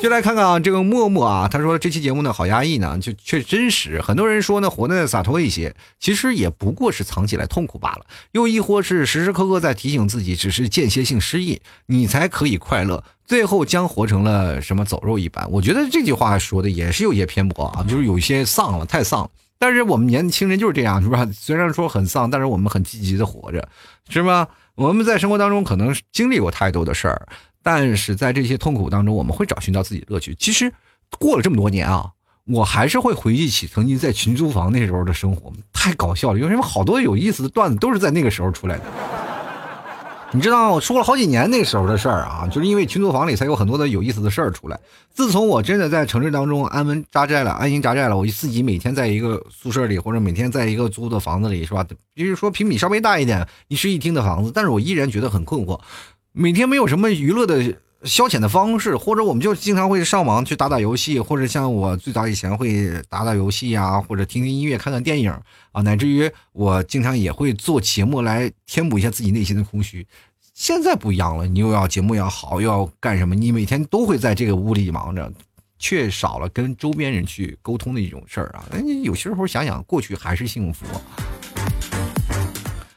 就来看看啊，这个默默啊，他说这期节目呢好压抑呢，就却真实。很多人说呢活得洒脱一些，其实也不过是藏起来痛苦罢了，又亦或是时时刻刻在提醒自己，只是间歇性失忆，你才可以快乐。最后将活成了什么走肉一般？我觉得这句话说的也是有些偏颇啊，就是有些丧了，太丧。但是我们年轻人就是这样，是吧？虽然说很丧，但是我们很积极的活着，是吧？我们在生活当中可能经历过太多的事儿。但是在这些痛苦当中，我们会找寻到自己的乐趣。其实过了这么多年啊，我还是会回忆起曾经在群租房那时候的生活，太搞笑了。因为好多有意思的段子都是在那个时候出来的。你知道，我说了好几年那时候的事儿啊，就是因为群租房里才有很多的有意思的事儿出来。自从我真的在城市当中安稳扎寨了、安心扎寨了，我就自己每天在一个宿舍里，或者每天在一个租的房子里，是吧？比如说平米稍微大一点、一室一厅的房子，但是我依然觉得很困惑。每天没有什么娱乐的消遣的方式，或者我们就经常会上网去打打游戏，或者像我最早以前会打打游戏啊，或者听听音乐、看看电影啊，乃至于我经常也会做节目来填补一下自己内心的空虚。现在不一样了，你又要节目要好，又要干什么？你每天都会在这个屋里忙着，却少了跟周边人去沟通的一种事儿啊。那你有些时候想想，过去还是幸福。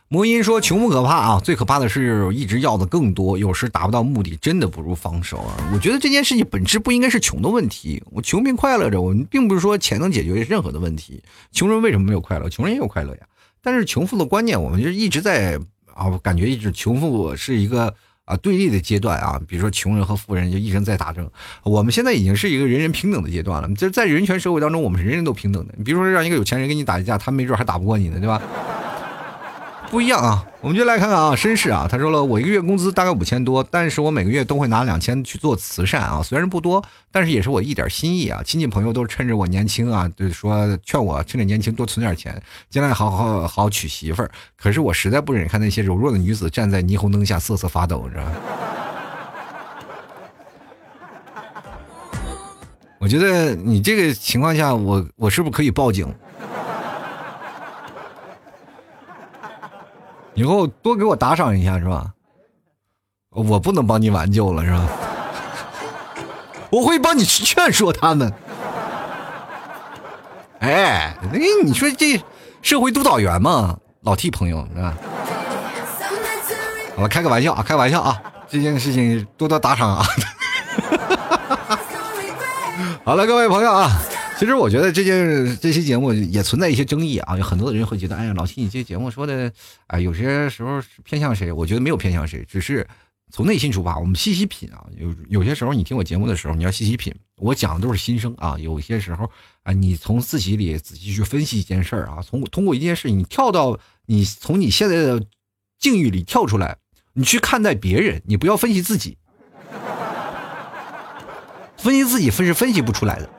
魔音说：“穷不可怕啊，最可怕的是一直要的更多，有时达不到目的，真的不如放手啊！我觉得这件事情本质不应该是穷的问题，我穷并快乐着，我们并不是说钱能解决任何的问题。穷人为什么没有快乐？穷人也有快乐呀。但是穷富的观念，我们就一直在啊，感觉一直穷富是一个啊对立的阶段啊。比如说穷人和富人就一直在打争。我们现在已经是一个人人平等的阶段了，就在人权社会当中，我们是人人都平等的。你比如说让一个有钱人跟你打一架，他没准还打不过你呢，对吧？”不一样啊，我们就来看看啊，绅士啊，他说了，我一个月工资大概五千多，但是我每个月都会拿两千去做慈善啊，虽然不多，但是也是我一点心意啊。亲戚朋友都是趁着我年轻啊，就是说劝我趁着年轻多存点钱，将来好好好娶媳妇儿。可是我实在不忍看那些柔弱的女子站在霓虹灯下瑟瑟发抖，着。我觉得你这个情况下，我我是不是可以报警？以后多给我打赏一下是吧？我不能帮你挽救了是吧？我会帮你去劝说他们。哎，哎，你说这社会督导员嘛，老 T 朋友是吧？我开个玩笑啊，开玩笑啊，这件事情多多打赏啊。(laughs) 好了，各位朋友啊。其实我觉得这些这期节目也存在一些争议啊，有很多的人会觉得，哎呀，老七你这节目说的，啊，有些时候偏向谁？我觉得没有偏向谁，只是从内心出发，我们细细品啊。有有些时候你听我节目的时候，你要细细品，我讲的都是心声啊。有些时候啊，你从自己里仔细去分析一件事儿啊，从通过一件事，你跳到你从你现在的境遇里跳出来，你去看待别人，你不要分析自己，分析自己分是分析不出来的。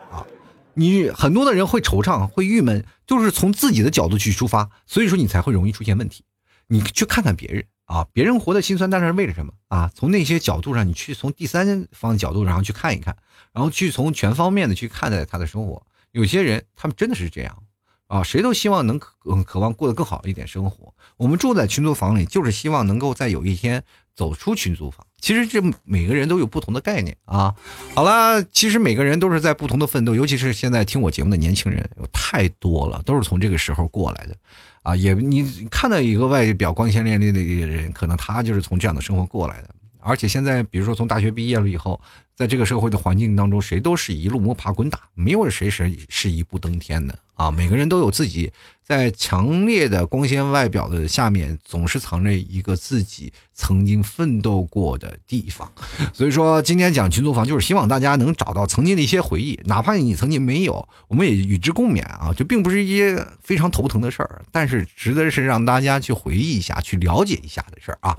你很多的人会惆怅，会郁闷，就是从自己的角度去出发，所以说你才会容易出现问题。你去看看别人啊，别人活得心酸，但是为了什么啊？从那些角度上，你去从第三方角度上去看一看，然后去从全方面的去看待他的生活。有些人他们真的是这样啊，谁都希望能渴渴望过得更好一点生活。我们住在群租房里，就是希望能够在有一天走出群租房。其实这每个人都有不同的概念啊。好了，其实每个人都是在不同的奋斗，尤其是现在听我节目的年轻人有太多了，都是从这个时候过来的啊。也你看到一个外表光鲜亮丽的一个人，可能他就是从这样的生活过来的。而且现在，比如说从大学毕业了以后，在这个社会的环境当中，谁都是一路摸爬滚打，没有谁是是一步登天的啊！每个人都有自己在强烈的光鲜外表的下面，总是藏着一个自己曾经奋斗过的地方。(laughs) 所以说，今天讲群租房，就是希望大家能找到曾经的一些回忆，哪怕你曾经没有，我们也与之共勉啊！这并不是一些非常头疼的事儿，但是值得是让大家去回忆一下、去了解一下的事儿啊！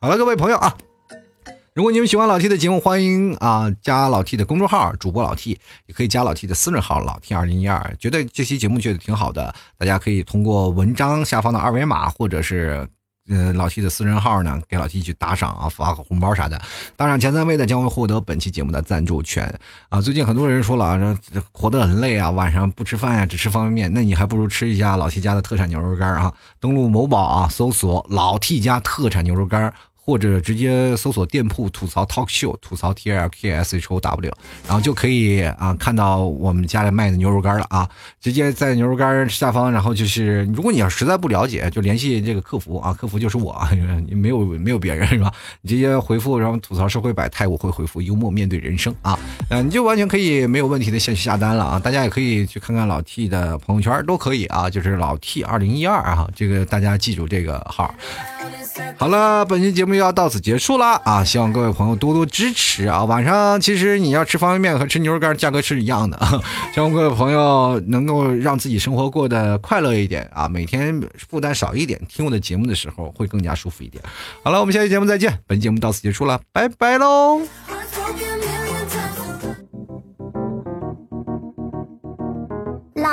好了，各位朋友啊。如果你们喜欢老 T 的节目，欢迎啊加老 T 的公众号主播老 T，也可以加老 T 的私人号老 T 二零一二。觉得这期节目觉得挺好的，大家可以通过文章下方的二维码，或者是呃老 T 的私人号呢，给老 T 去打赏啊，发个红包啥的。打赏前三位的将会获得本期节目的赞助权啊。最近很多人说了啊，活得很累啊，晚上不吃饭呀，只吃方便面，那你还不如吃一下老 T 家的特产牛肉干啊。登录某宝啊，搜索老 T 家特产牛肉干。或者直接搜索店铺吐槽 talk show 吐槽 T L K S H O W，然后就可以啊看到我们家里卖的牛肉干了啊。直接在牛肉干下方，然后就是如果你要实在不了解，就联系这个客服啊，客服就是我，(laughs) 没有没有别人是吧？你直接回复，然后吐槽社会百态，我会回复幽默面对人生啊，嗯，你就完全可以没有问题的先去下单了啊。大家也可以去看看老 T 的朋友圈，都可以啊，就是老 T 二零一二啊，这个大家记住这个号。好了，本期节目就要到此结束了啊！希望各位朋友多多支持啊！晚上其实你要吃方便面和吃牛肉干价格是一样的，(laughs) 希望各位朋友能够让自己生活过得快乐一点啊！每天负担少一点，听我的节目的时候会更加舒服一点。好了，我们下期节目再见！本节目到此结束了，拜拜喽！